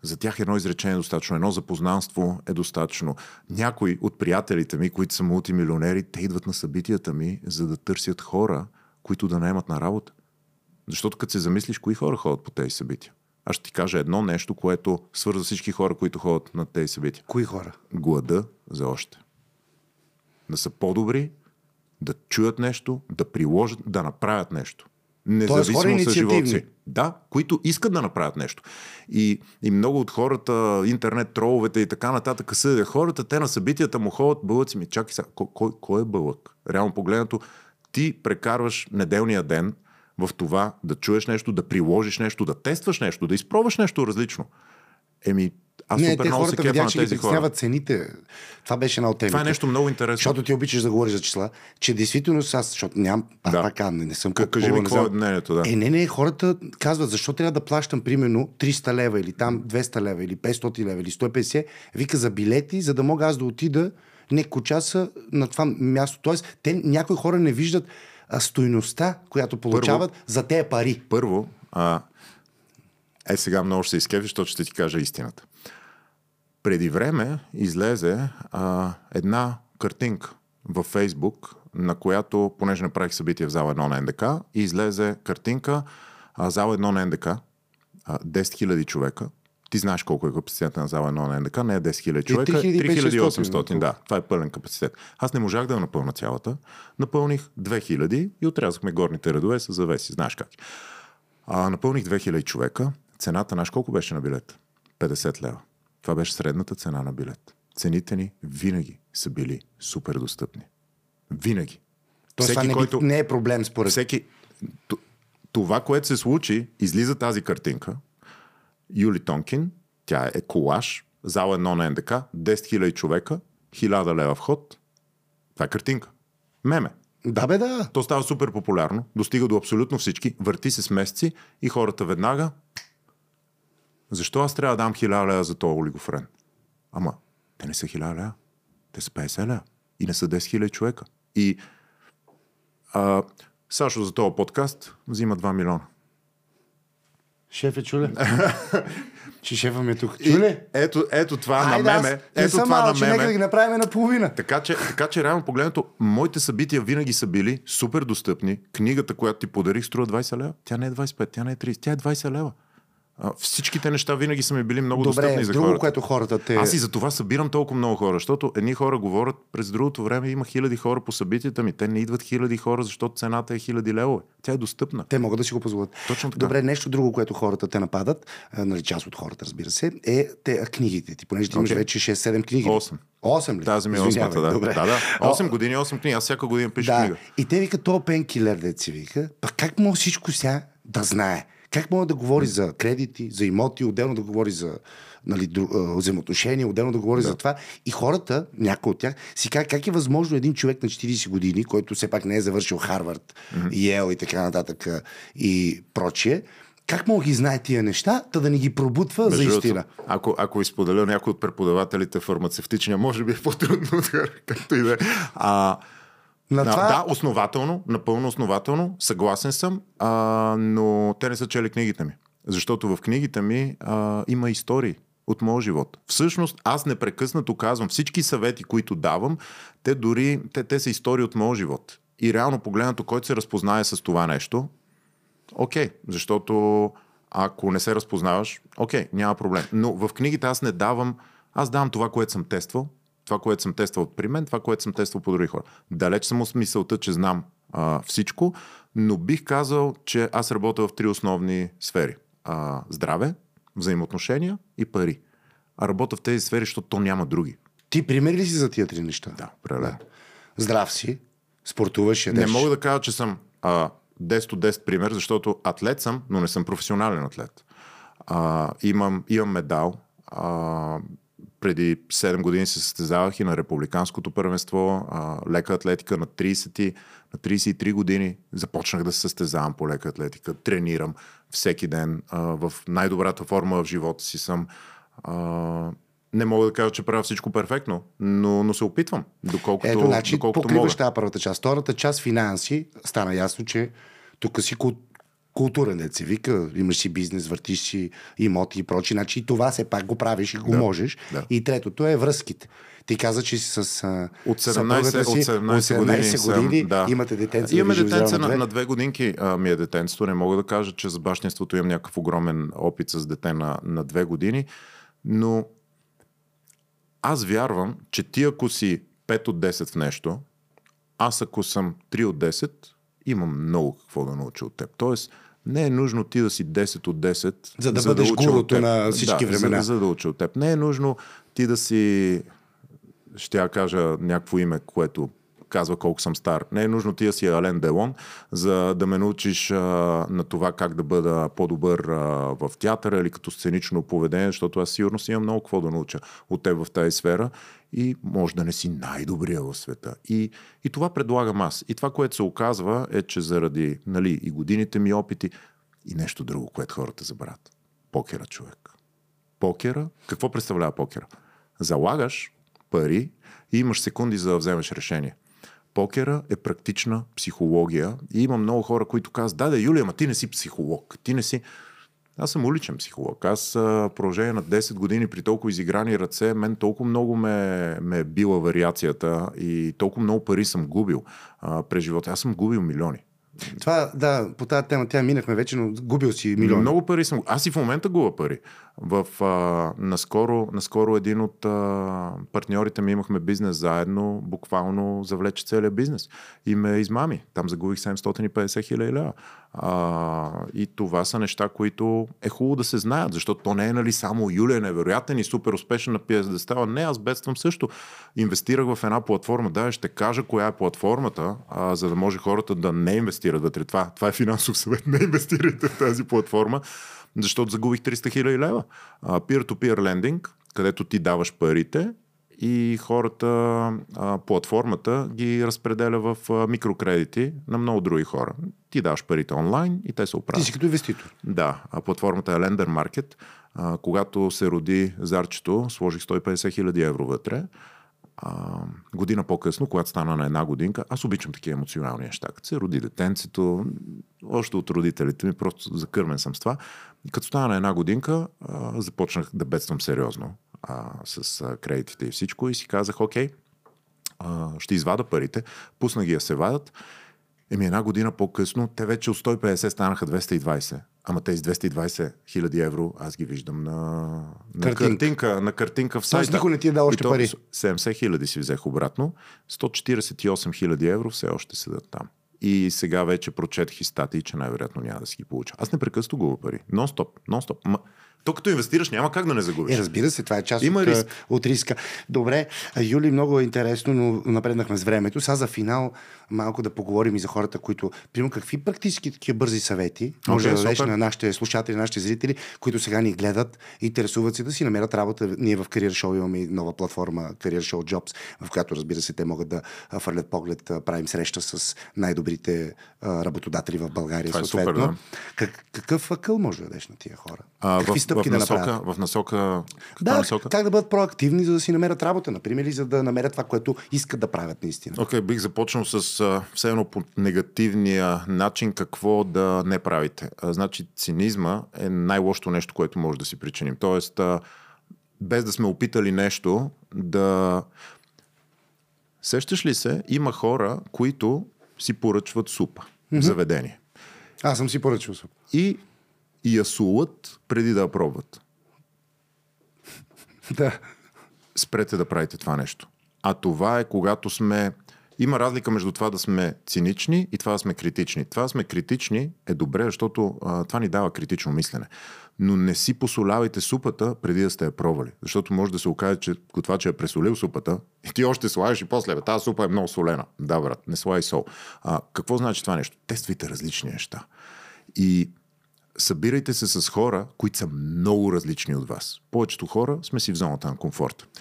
за тях едно изречение е достатъчно, едно запознанство е достатъчно. Някои от приятелите ми, които са мултимилионери, те идват на събитията ми, за да търсят хора, които да наемат на работа. Защото като се замислиш, кои хора ходят по тези събития? Аз ще ти кажа едно нещо, което свърза всички хора, които ходят на тези събития. Кои хора? Глада за още. Да са по-добри, да чуят нещо, да приложат, да направят нещо. Независимо са живота си. Да, които искат да направят нещо. И, и много от хората, интернет троловете и така нататък съдят хората, те на събитията му ходят, бълъци ми, чакай сега, кой, кой, кой е бълък? Реално погледнато, ти прекарваш неделния ден в това да чуеш нещо, да приложиш нещо, да тестваш нещо, да изпробваш нещо различно. Еми, аз не, супер те хората видях, че ги притесняват цените. Това беше една от темите. Това е нещо много интересно. Защото ти обичаш да говориш за числа, че действително аз, защото нямам, да. Да. пак казвам, не, не съм К- кажи ми какво е мнението, да. Е, не, не, хората казват, защо трябва да плащам примерно 300 лева или там 200 лева или 500 лева или 150, вика за билети, за да мога аз да отида няколко часа на това място. Тоест, те, някои хора не виждат а, стойността, която получават за тези пари. Първо, а, е сега много ще се изкефи, защото ще ти кажа истината. Преди време излезе а, една картинка във Фейсбук, на която, понеже направих събитие в зала 1 на НДК, излезе картинка а, зала 1 на НДК, а, 10 000 човека. Ти знаеш колко е капацитета на зала 1 на НДК, не е 10 000 човека, 3500, 3800, да, това е пълен капацитет. Аз не можах да я напълна цялата, напълних 2000 и отрязахме горните редове с завеси, знаеш как. А, напълних 2000 човека, цената наш колко беше на билет? 50 лева. Това беше средната цена на билет. Цените ни винаги са били супер достъпни. Винаги. Тоест, това не, който... не е проблем според Всеки... Това, което се случи, излиза тази картинка. Юли Тонкин, тя е колаж, зала 1 на НДК, 10 000 човека, 1000 лева вход. Това е картинка. Меме. Да, бе, да. То става супер популярно, достига до абсолютно всички, върти се с месеци и хората веднага. Защо аз трябва да дам 1000 лева за този олигофрен? Ама, те не са 1000 лева. Те са 50 лева. И не са 10 000 човека. И а, Сашо за този подкаст взима 2 милиона. Шеф е чуле. че шефа ми е тук. Чуле? Ето, ето това Айде, на меме. Ето това мал, на че нека да меме. ги направим наполовина. Така че, така че реално погледнато, моите събития винаги са били супер достъпни. Книгата, която ти подарих, струва 20 лева. Тя не е 25, тя не е 30, тя е 20 лева. А, всичките неща винаги са ми били много Добре, достъпни за друго, хората. което хората те... Аз и за това събирам толкова много хора, защото едни хора говорят, през другото време има хиляди хора по събитията ми. Те не идват хиляди хора, защото цената е хиляди левове. Тя е достъпна. Те могат да си го позволят. Точно така. Добре, нещо друго, което хората те нападат, нали, част от хората, разбира се, е те, книгите ти, понеже ти имаш вече 6-7 книги. Осем. 8 ли? Тази ми е Извинявай, осмата, да. Добре. Да, да. О, 8 години, 8 книги. Аз всяка година пиша Да. книга. И те викат, то пенкилер, си вика, пък как може всичко сега да знае? Как може да говори за кредити, за имоти, отделно да говори за нали, взаимоотношения, отделно да говори да. за това. И хората, някои от тях, си как, как е възможно един човек на 40 години, който все пак не е завършил Харвард, mm-hmm. Йел и така нататък и прочие, как мога ги знае тия неща, та да ни ги пробутва за Между истина? другото, Ако, ако изподеля някой от преподавателите фармацевтичния, може би е по-трудно, както и да е. На да, това... да, основателно, напълно основателно, съгласен съм, а, но те не са чели книгите ми. Защото в книгите ми а, има истории от моя живот. Всъщност, аз непрекъснато казвам, всички съвети, които давам, те дори, те, те са истории от моя живот. И реално погледнато, който се разпознае с това нещо, окей, защото ако не се разпознаваш, окей, няма проблем. Но в книгите аз не давам, аз давам това, което съм тествал, това, което съм тествал при мен, това, което съм тествал по други хора. Далеч съм от мисълта, че знам а, всичко, но бих казал, че аз работя в три основни сфери. А, здраве, взаимоотношения и пари. А работя в тези сфери, защото то няма други. Ти пример ли си за тия три неща? Да, определено. Здрав си, спортуваш, ядеш. Не мога да кажа, че съм а, 10 от 10 пример, защото атлет съм, но не съм професионален атлет. А, имам, имам медал. А, преди 7 години се състезавах и на републиканското първенство, а, лека атлетика на 30, на 33 години. Започнах да се състезавам по лека атлетика, тренирам всеки ден. А, в най-добрата форма в живота си съм. А, не мога да кажа, че правя всичко перфектно, но, но се опитвам, доколкото, Ето, значи, доколкото покриваш мога. тази първата част. Втората част, финанси, стана ясно, че тук си кул... културен, дет се вика, имаш си бизнес, въртиш си имоти и прочи. Значи и това все пак го правиш и го Да, можеш. да. И третото е връзките. Ти каза, че си с а, От 17, съпругата си, от 17, години, съм, години да. имате детенце. Имаме да детенце на на, две. годинки а, ми е детенството. Не мога да кажа, че за бащинството имам някакъв огромен опит с дете на, на две години, но аз вярвам, че ти ако си 5 от 10 в нещо, аз ако съм 3 от 10, имам много какво да науча от теб. Тоест, не е нужно ти да си 10 от 10, За да бъдеш уча от гуруто теб. на всички да, времена. За, за да уча от теб. Не е нужно ти да си ще я кажа някакво име, което казва колко съм стар. Не е нужно ти да си Ален Делон, за да ме научиш а, на това как да бъда по-добър а, в театъра или като сценично поведение, защото аз сигурно си имам много какво да науча от теб в тази сфера и може да не си най-добрия в света. И, и това предлагам аз. И това, което се оказва е, че заради нали, и годините ми опити и нещо друго, което хората забравят. Покера, човек. Покера, какво представлява покера? Залагаш пари и имаш секунди за да вземеш решение. Покера е практична психология и има много хора, които казват, да, да, Юлия, ама ти не си психолог. Ти не си... Аз съм уличен психолог. Аз а, продължение на 10 години при толкова изиграни ръце, мен толкова много ме, ме е била вариацията и толкова много пари съм губил а, през живота. Аз съм губил милиони. Това, да, по тази тема тя минахме вече, но губил си милиони. Много пари съм. Аз и в момента губа пари. В, а, наскоро, наскоро един от а, партньорите ми имахме бизнес заедно, буквално завлече целият бизнес. И ме измами. Там загубих 750 хиляди лева. А, и това са неща, които е хубаво да се знаят, защото то не е нали само Юлия невероятен и супер успешен на пиес да става. Не, аз бедствам също. Инвестирах в една платформа. Да, ще кажа коя е платформата, а, за да може хората да не инвестират вътре. Това, това е финансов съвет. Не инвестирайте в тази платформа, защото загубих 300 хиляди лева. А, Peer-to-peer lending, където ти даваш парите и хората, а, платформата ги разпределя в а, микрокредити на много други хора. Ти даваш парите онлайн и те се оправят. Ти си като инвеститор. Да, а платформата е Lender Market. А, когато се роди Зарчето, сложих 150 хиляди евро вътре. А, година по-късно, когато стана на една годинка, аз обичам такива емоционални неща. Като се роди детенцето, още от родителите ми, просто закърмен съм с това. И като стана на една годинка, а, започнах да бедствам сериозно а, с а, кредитите и всичко и си казах, окей, а, ще извада парите, пусна ги да се вадат. Еми една година по-късно, те вече от 150 станаха 220. Ама тези 220 хиляди евро аз ги виждам на, на Картинка. картинка, на картинка в Тоест сайта. никой не ти е дал още пари. 70 хиляди си взех обратно. 148 хиляди евро все още седат там. И сега вече прочетох и статии, че най-вероятно няма да си ги получа. Аз непрекъснато губя пари. Нон-стоп, нон-стоп. То като инвестираш няма как да не загубиш. Е, разбира се, това е част Има от, риск. а, от риска. Добре, Юли, много е интересно, но напреднахме с времето. Сега за финал малко да поговорим и за хората, които... Примерно, какви практически такива бързи съвети може Окей, да дадеш на нашите слушатели, нашите зрители, които сега ни гледат, интересуват се да си намерят работа. Ние в Career Show имаме и нова платформа Career Show Jobs, в която, разбира се, те могат да фърлят поглед, правим среща с най-добрите работодатели в България. Това е съответно. супер, да. как, какъв акъл може да дадеш на тия хора? А, Какви в, стъпки в, да насока, направят? в насока... Да, насока? как да бъдат проактивни, за да си намерят работа, например, или за да намерят това, което искат да правят наистина. Окей, okay, бих започнал с а, все едно по негативния начин какво да не правите. А, значи цинизма е най-лошото нещо, което може да си причиним. Тоест, а, без да сме опитали нещо, да... Сещаш ли се, има хора, които си поръчват супа в заведение. Аз съм си поръчал суп. И я сулат преди да я пробват. Да. спрете да правите това нещо. А това е когато сме... Има разлика между това да сме цинични и това да сме критични. Това да сме критични е добре, защото а, това ни дава критично мислене. Но не си посолявайте супата преди да сте я пробвали. Защото може да се окаже, че това, че е пресолил супата, и ти още слагаш и после, бе, тази супа е много солена. Да, брат, не слагай сол. А, какво значи това нещо? Тествайте различни неща. И събирайте се с хора, които са много различни от вас. Повечето хора сме си в зоната на комфорт.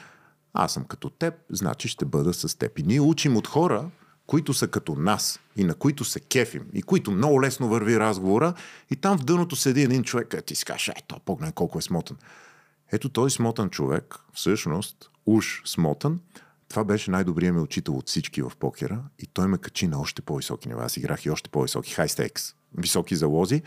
Аз съм като теб, значи ще бъда с теб. И ние учим от хора, които са като нас и на които се кефим и които много лесно върви разговора и там в дъното седи един човек, който ти си каже, ай, то погледне колко е смотан. Ето този смотан човек, всъщност, уж смотан, това беше най-добрият ми учител от всички в покера и той ме качи на още по-високи нива. Аз играх и още по-високи, high stakes, високи залози.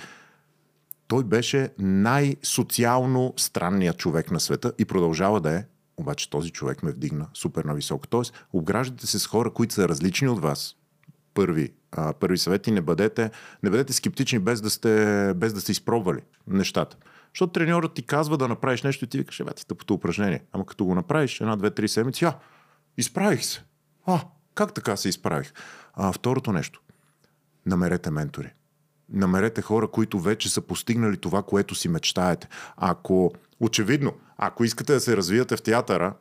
Той беше най-социално странният човек на света и продължава да е. Обаче този човек ме вдигна супер на високо. Тоест, обграждате се с хора, които са различни от вас. Първи, а, първи съвет и не бъдете, не бъдете скептични без да, сте, без да сте изпробвали нещата. Защото треньорът ти казва да направиш нещо и ти викаш, бе, ти тъпото упражнение. Ама като го направиш една, две, три седмици, а, изправих се. А, как така се изправих? А, второто нещо. Намерете ментори. Намерете хора, които вече са постигнали това, което си мечтаете. Ако, очевидно, ако искате да се развиете в театъра,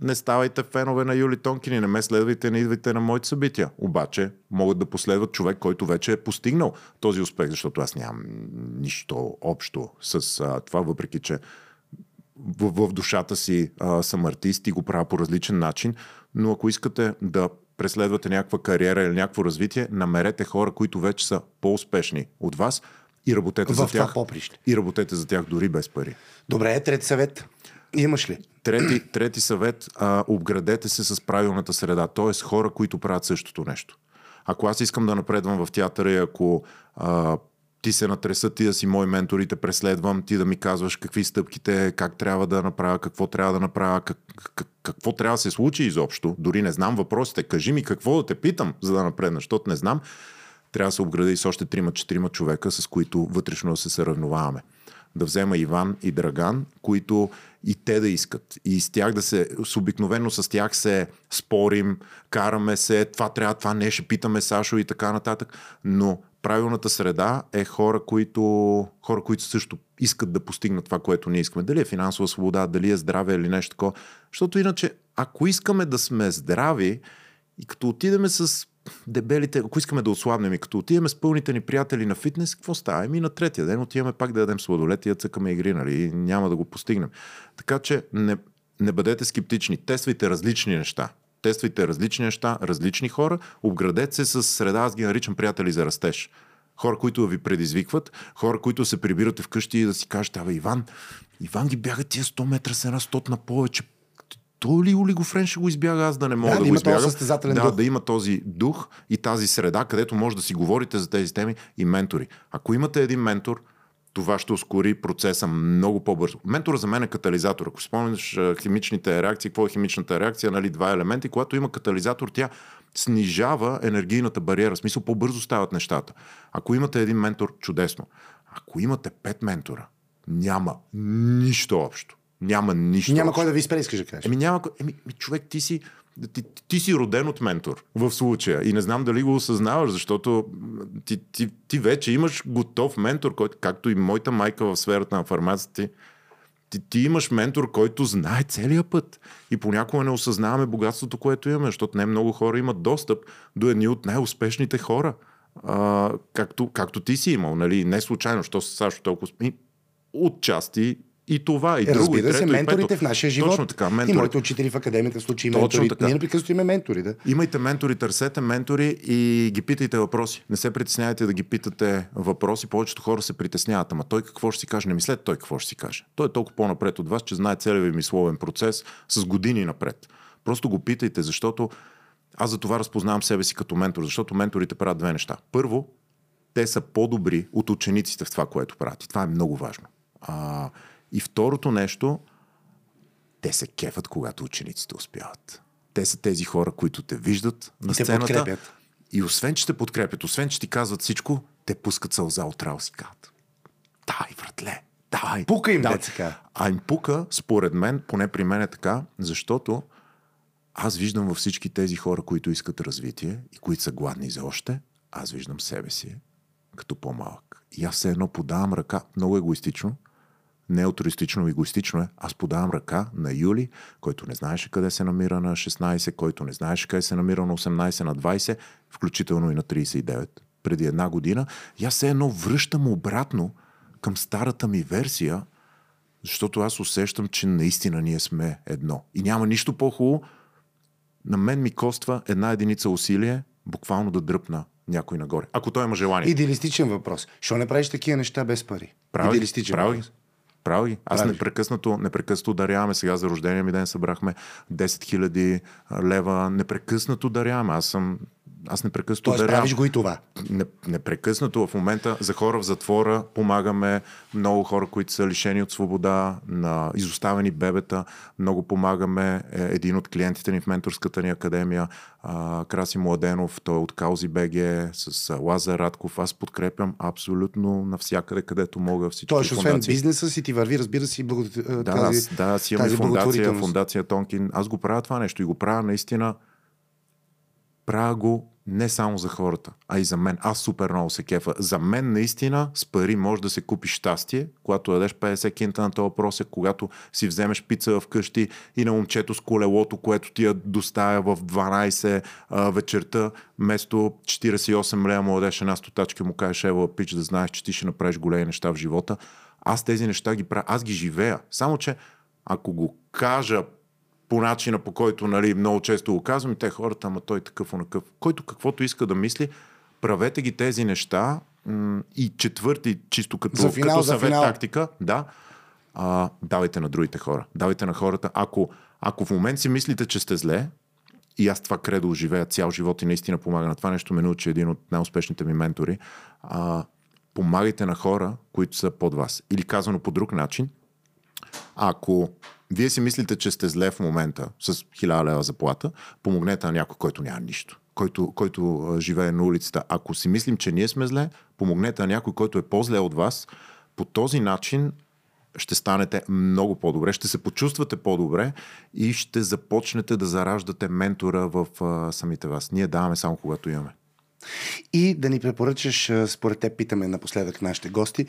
не ставайте фенове на Юли Тонкини, не ме следвайте, не идвайте на моите събития. Обаче могат да последват човек, който вече е постигнал този успех, защото аз нямам нищо общо с а, това, въпреки че в, в душата си а, съм артист и го правя по различен начин, но ако искате да преследвате някаква кариера или някакво развитие, намерете хора, които вече са по-успешни от вас и работете В за тях. поприще. И работете за тях дори без пари. Добре, трети съвет. Имаш ли? Трети, трети съвет, а, обградете се с правилната среда, т.е. хора, които правят същото нещо. Ако аз искам да напредвам в театъра и ако а, ти се натреса, ти да си мой ментор и те преследвам, ти да ми казваш какви стъпките, как трябва да направя, какво трябва да направя, как, как, какво трябва да се случи изобщо. Дори не знам въпросите. Кажи ми какво да те питам, за да напредна, защото не знам. Трябва да се обгради с още 3-4 човека, с които вътрешно да се съревноваваме да взема Иван и Драган, които и те да искат. И с тях да се, с обикновено с тях се спорим, караме се, това трябва, това не, ще питаме Сашо и така нататък. Но правилната среда е хора, които, хора, които също искат да постигнат това, което ние искаме. Дали е финансова свобода, дали е здраве или нещо такова. Защото иначе, ако искаме да сме здрави и като отидеме с дебелите, ако искаме да отслабнем и като отиваме с пълните ни приятели на фитнес, какво става? Еми на третия ден отиваме пак да ядем сладолет и да цъкаме игри, нали? И няма да го постигнем. Така че не, не бъдете скептични. Тествайте различни неща. Тествайте различни неща, различни хора, обградете се с среда, аз ги наричам приятели за растеж. Хора, които ви предизвикват, хора, които се прибирате вкъщи и да си кажете, абе Иван, Иван ги бяга тия 100 метра с една стотна повече. То ли олигофрен ще го избяга, аз да не мога Да, да, да го избягам. да, дух. да има този дух и тази среда, където може да си говорите за тези теми и ментори. Ако имате един ментор, това ще ускори процеса много по-бързо. Ментор за мен е катализатор. Ако спомняш химичните реакции, какво е химичната реакция, нали, два елемента, и когато има катализатор, тя снижава енергийната бариера. В смисъл по-бързо стават нещата. Ако имате един ментор, чудесно. Ако имате пет ментора, няма нищо общо. Няма нищо Няма общо. кой да ви спре, искаш да кажеш. Еми няма. кой- Еми, ми, човек, ти си. Ти, ти си роден от ментор в случая. И не знам дали го осъзнаваш, защото ти, ти, ти вече имаш готов ментор, който, както и моята майка в сферата на фармацията, ти, ти, имаш ментор, който знае целия път. И понякога не осъзнаваме богатството, което имаме, защото не много хора имат достъп до едни от най-успешните хора. А, както, както ти си имал, нали? Не случайно, що са Сашо толкова... Отчасти и това, и Е, друго, и разбира се, трето, и менторите пето. в нашия живот. Точно така, И ментори. моите учители в академията в случай Точно ментори. така. Ние непрекъснато имаме ментори, да. Имайте ментори, търсете ментори и ги питайте въпроси. Не се притеснявайте да ги питате въпроси. Повечето хора се притесняват. Ама той какво ще си каже? Не мислете той какво ще си каже. Той е толкова по-напред от вас, че знае целият ви мисловен процес с години напред. Просто го питайте, защото аз за това разпознавам себе си като ментор, защото менторите правят две неща. Първо, те са по-добри от учениците в това, което правят. И това е много важно. А, и второто нещо, те се кефат, когато учениците успяват. Те са тези хора, които те виждат на И те подкрепят. И освен, че те подкрепят, освен, че ти казват всичко, те пускат сълза от казват. Давай, братле, давай. Пука им, казва. А им пука, според мен, поне при мен е така, защото аз виждам във всички тези хора, които искат развитие и които са гладни за още, аз виждам себе си като по-малък. И аз все едно подавам ръка, много егоистично, не алтруистично, егоистично е. Аз подавам ръка на Юли, който не знаеше къде се намира на 16, който не знаеше къде се намира на 18, на 20, включително и на 39, преди една година. И аз все едно връщам обратно към старата ми версия, защото аз усещам, че наистина ние сме едно. И няма нищо по-хубаво. На мен ми коства една единица усилие, буквално да дръпна някой нагоре. Ако той има желание. Идеалистичен въпрос. Що не правиш такива неща без пари? Прави, Идеалистичен прави, въпрос. Прави. Аз Прави. непрекъснато, непрекъснато даряваме. Сега за рождения ми ден събрахме 10 000 лева. Непрекъснато даряваме. Аз съм аз непрекъснато Тоест дарявам. правиш го и това. Не- непрекъснато в момента за хора в затвора помагаме много хора, които са лишени от свобода, на изоставени бебета. Много помагаме. Е, Един от клиентите ни в менторската ни академия, Краси Младенов, той е от Каузи БГ, с Лазар Радков. Аз подкрепям абсолютно навсякъде, където мога всички Тоест, освен фондации. бизнеса си, ти върви, разбира се, благо... Да, тази, аз, да, аз имам и тази фундация, фундация Тонкин. Аз го правя това нещо и го правя наистина. Правя го не само за хората, а и за мен. Аз супер много се кефа. За мен наистина с пари може да се купиш щастие, когато дадеш 50 кинта на този просек, когато си вземеш пица вкъщи и на момчето с колелото, което ти я доставя в 12 а, вечерта, вместо 48 лева му дадеш една стотачка му кажеш, ева, пич, да знаеш, че ти ще направиш големи неща в живота. Аз тези неща ги правя, аз ги живея. Само, че ако го кажа по начина, по който нали, много често го казвам, и те хората, ама той такъв, онакъв. Който каквото иска да мисли, правете ги тези неща и четвърти, чисто като, За финал, като за съвет финал. тактика, да, а, давайте на другите хора. Давайте на хората. Ако, ако в момент си мислите, че сте зле, и аз това кредо живея цял живот и наистина помага на това нещо, ме научи един от най-успешните ми ментори. А, помагайте на хора, които са под вас. Или казано по друг начин, ако вие си мислите, че сте зле в момента с 1000 лева заплата, помогнете на някой, който няма нищо. Който, който живее на улицата. Ако си мислим, че ние сме зле, помогнете на някой, който е по-зле от вас. По този начин ще станете много по-добре, ще се почувствате по-добре и ще започнете да зараждате ментора в а, самите вас. Ние даваме само когато имаме. И да ни препоръчаш, според теб питаме напоследък нашите гости,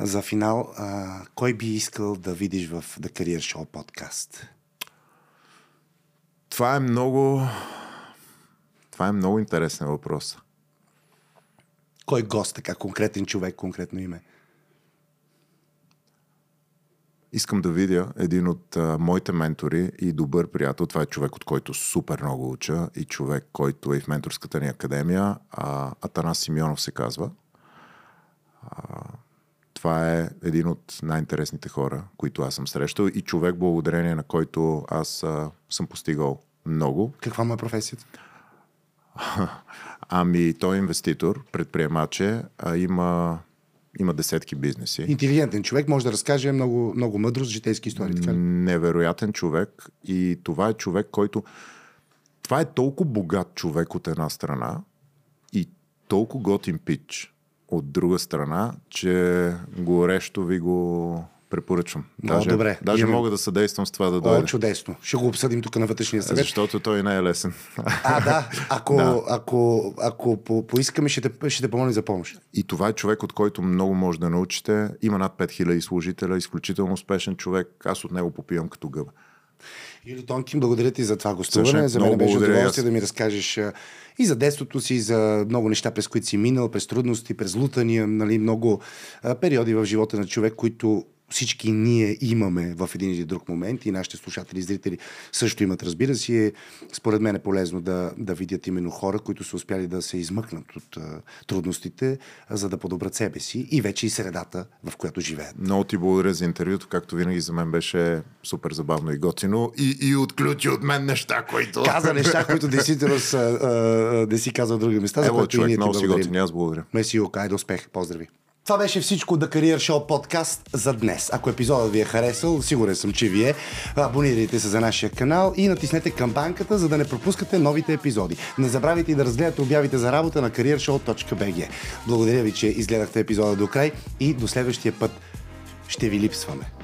за финал, а, кой би искал да видиш в The Career Show подкаст? Това е много... Това е много интересен въпрос. Кой гост, така конкретен човек, конкретно име? Искам да видя един от а, моите ментори и добър приятел. Това е човек, от който супер много уча и човек, който е в менторската ни академия. А, Атанас Симеонов се казва. А, това е един от най-интересните хора, които аз съм срещал и човек, благодарение на който аз а, съм постигал много. Каква му е професията? Ами, той е инвеститор, предприемач е, а има, има десетки бизнеси. Интелигентен човек, може да разкаже много, много мъдро с житейски истории. Така ли? Невероятен човек и това е човек, който... Това е толкова богат човек от една страна и толкова готин пич от друга страна, че горещо ви го препоръчвам. Много Даже, добре. даже Имам- мога да съдействам с това да О, дойде. чудесно. Ще го обсъдим тук на вътрешния съвет. Защото той не е лесен. А, да. Ако, Да. ако, ако по, поискаме, ще те, ще те помолим за помощ. И това е човек, от който много може да научите. Има над 5000 служителя, изключително успешен човек. Аз от него попивам като гъба. Юли Тонкин, благодаря ти за това гостуване. За мен беше и удоволствие да ми разкажеш и за детството си, за много неща, през които си минал, през трудности, през лутания, нали, много периоди в живота на човек, които всички ние имаме в един или друг момент и нашите слушатели и зрители също имат, разбира се. Е, според мен е полезно да, да видят именно хора, които са успяли да се измъкнат от а, трудностите, а, за да подобрат себе си и вече и средата, в която живеят. Много ти благодаря за интервюто. Както винаги за мен беше супер забавно и готино. И, и отключи от мен неща, които... Каза неща, които действително са, а, не си казал други места, за Ево, което и човек, ние ти много си благодарим. готин. и Аз благодаря. Меси Юка, айде успех, поздрави. Това беше всичко The Career Show подкаст за днес. Ако епизодът ви е харесал, сигурен съм, че ви е, абонирайте се за нашия канал и натиснете камбанката, за да не пропускате новите епизоди. Не забравяйте и да разгледате обявите за работа на careershow.bg. Благодаря ви, че изгледахте епизода до край и до следващия път ще ви липсваме.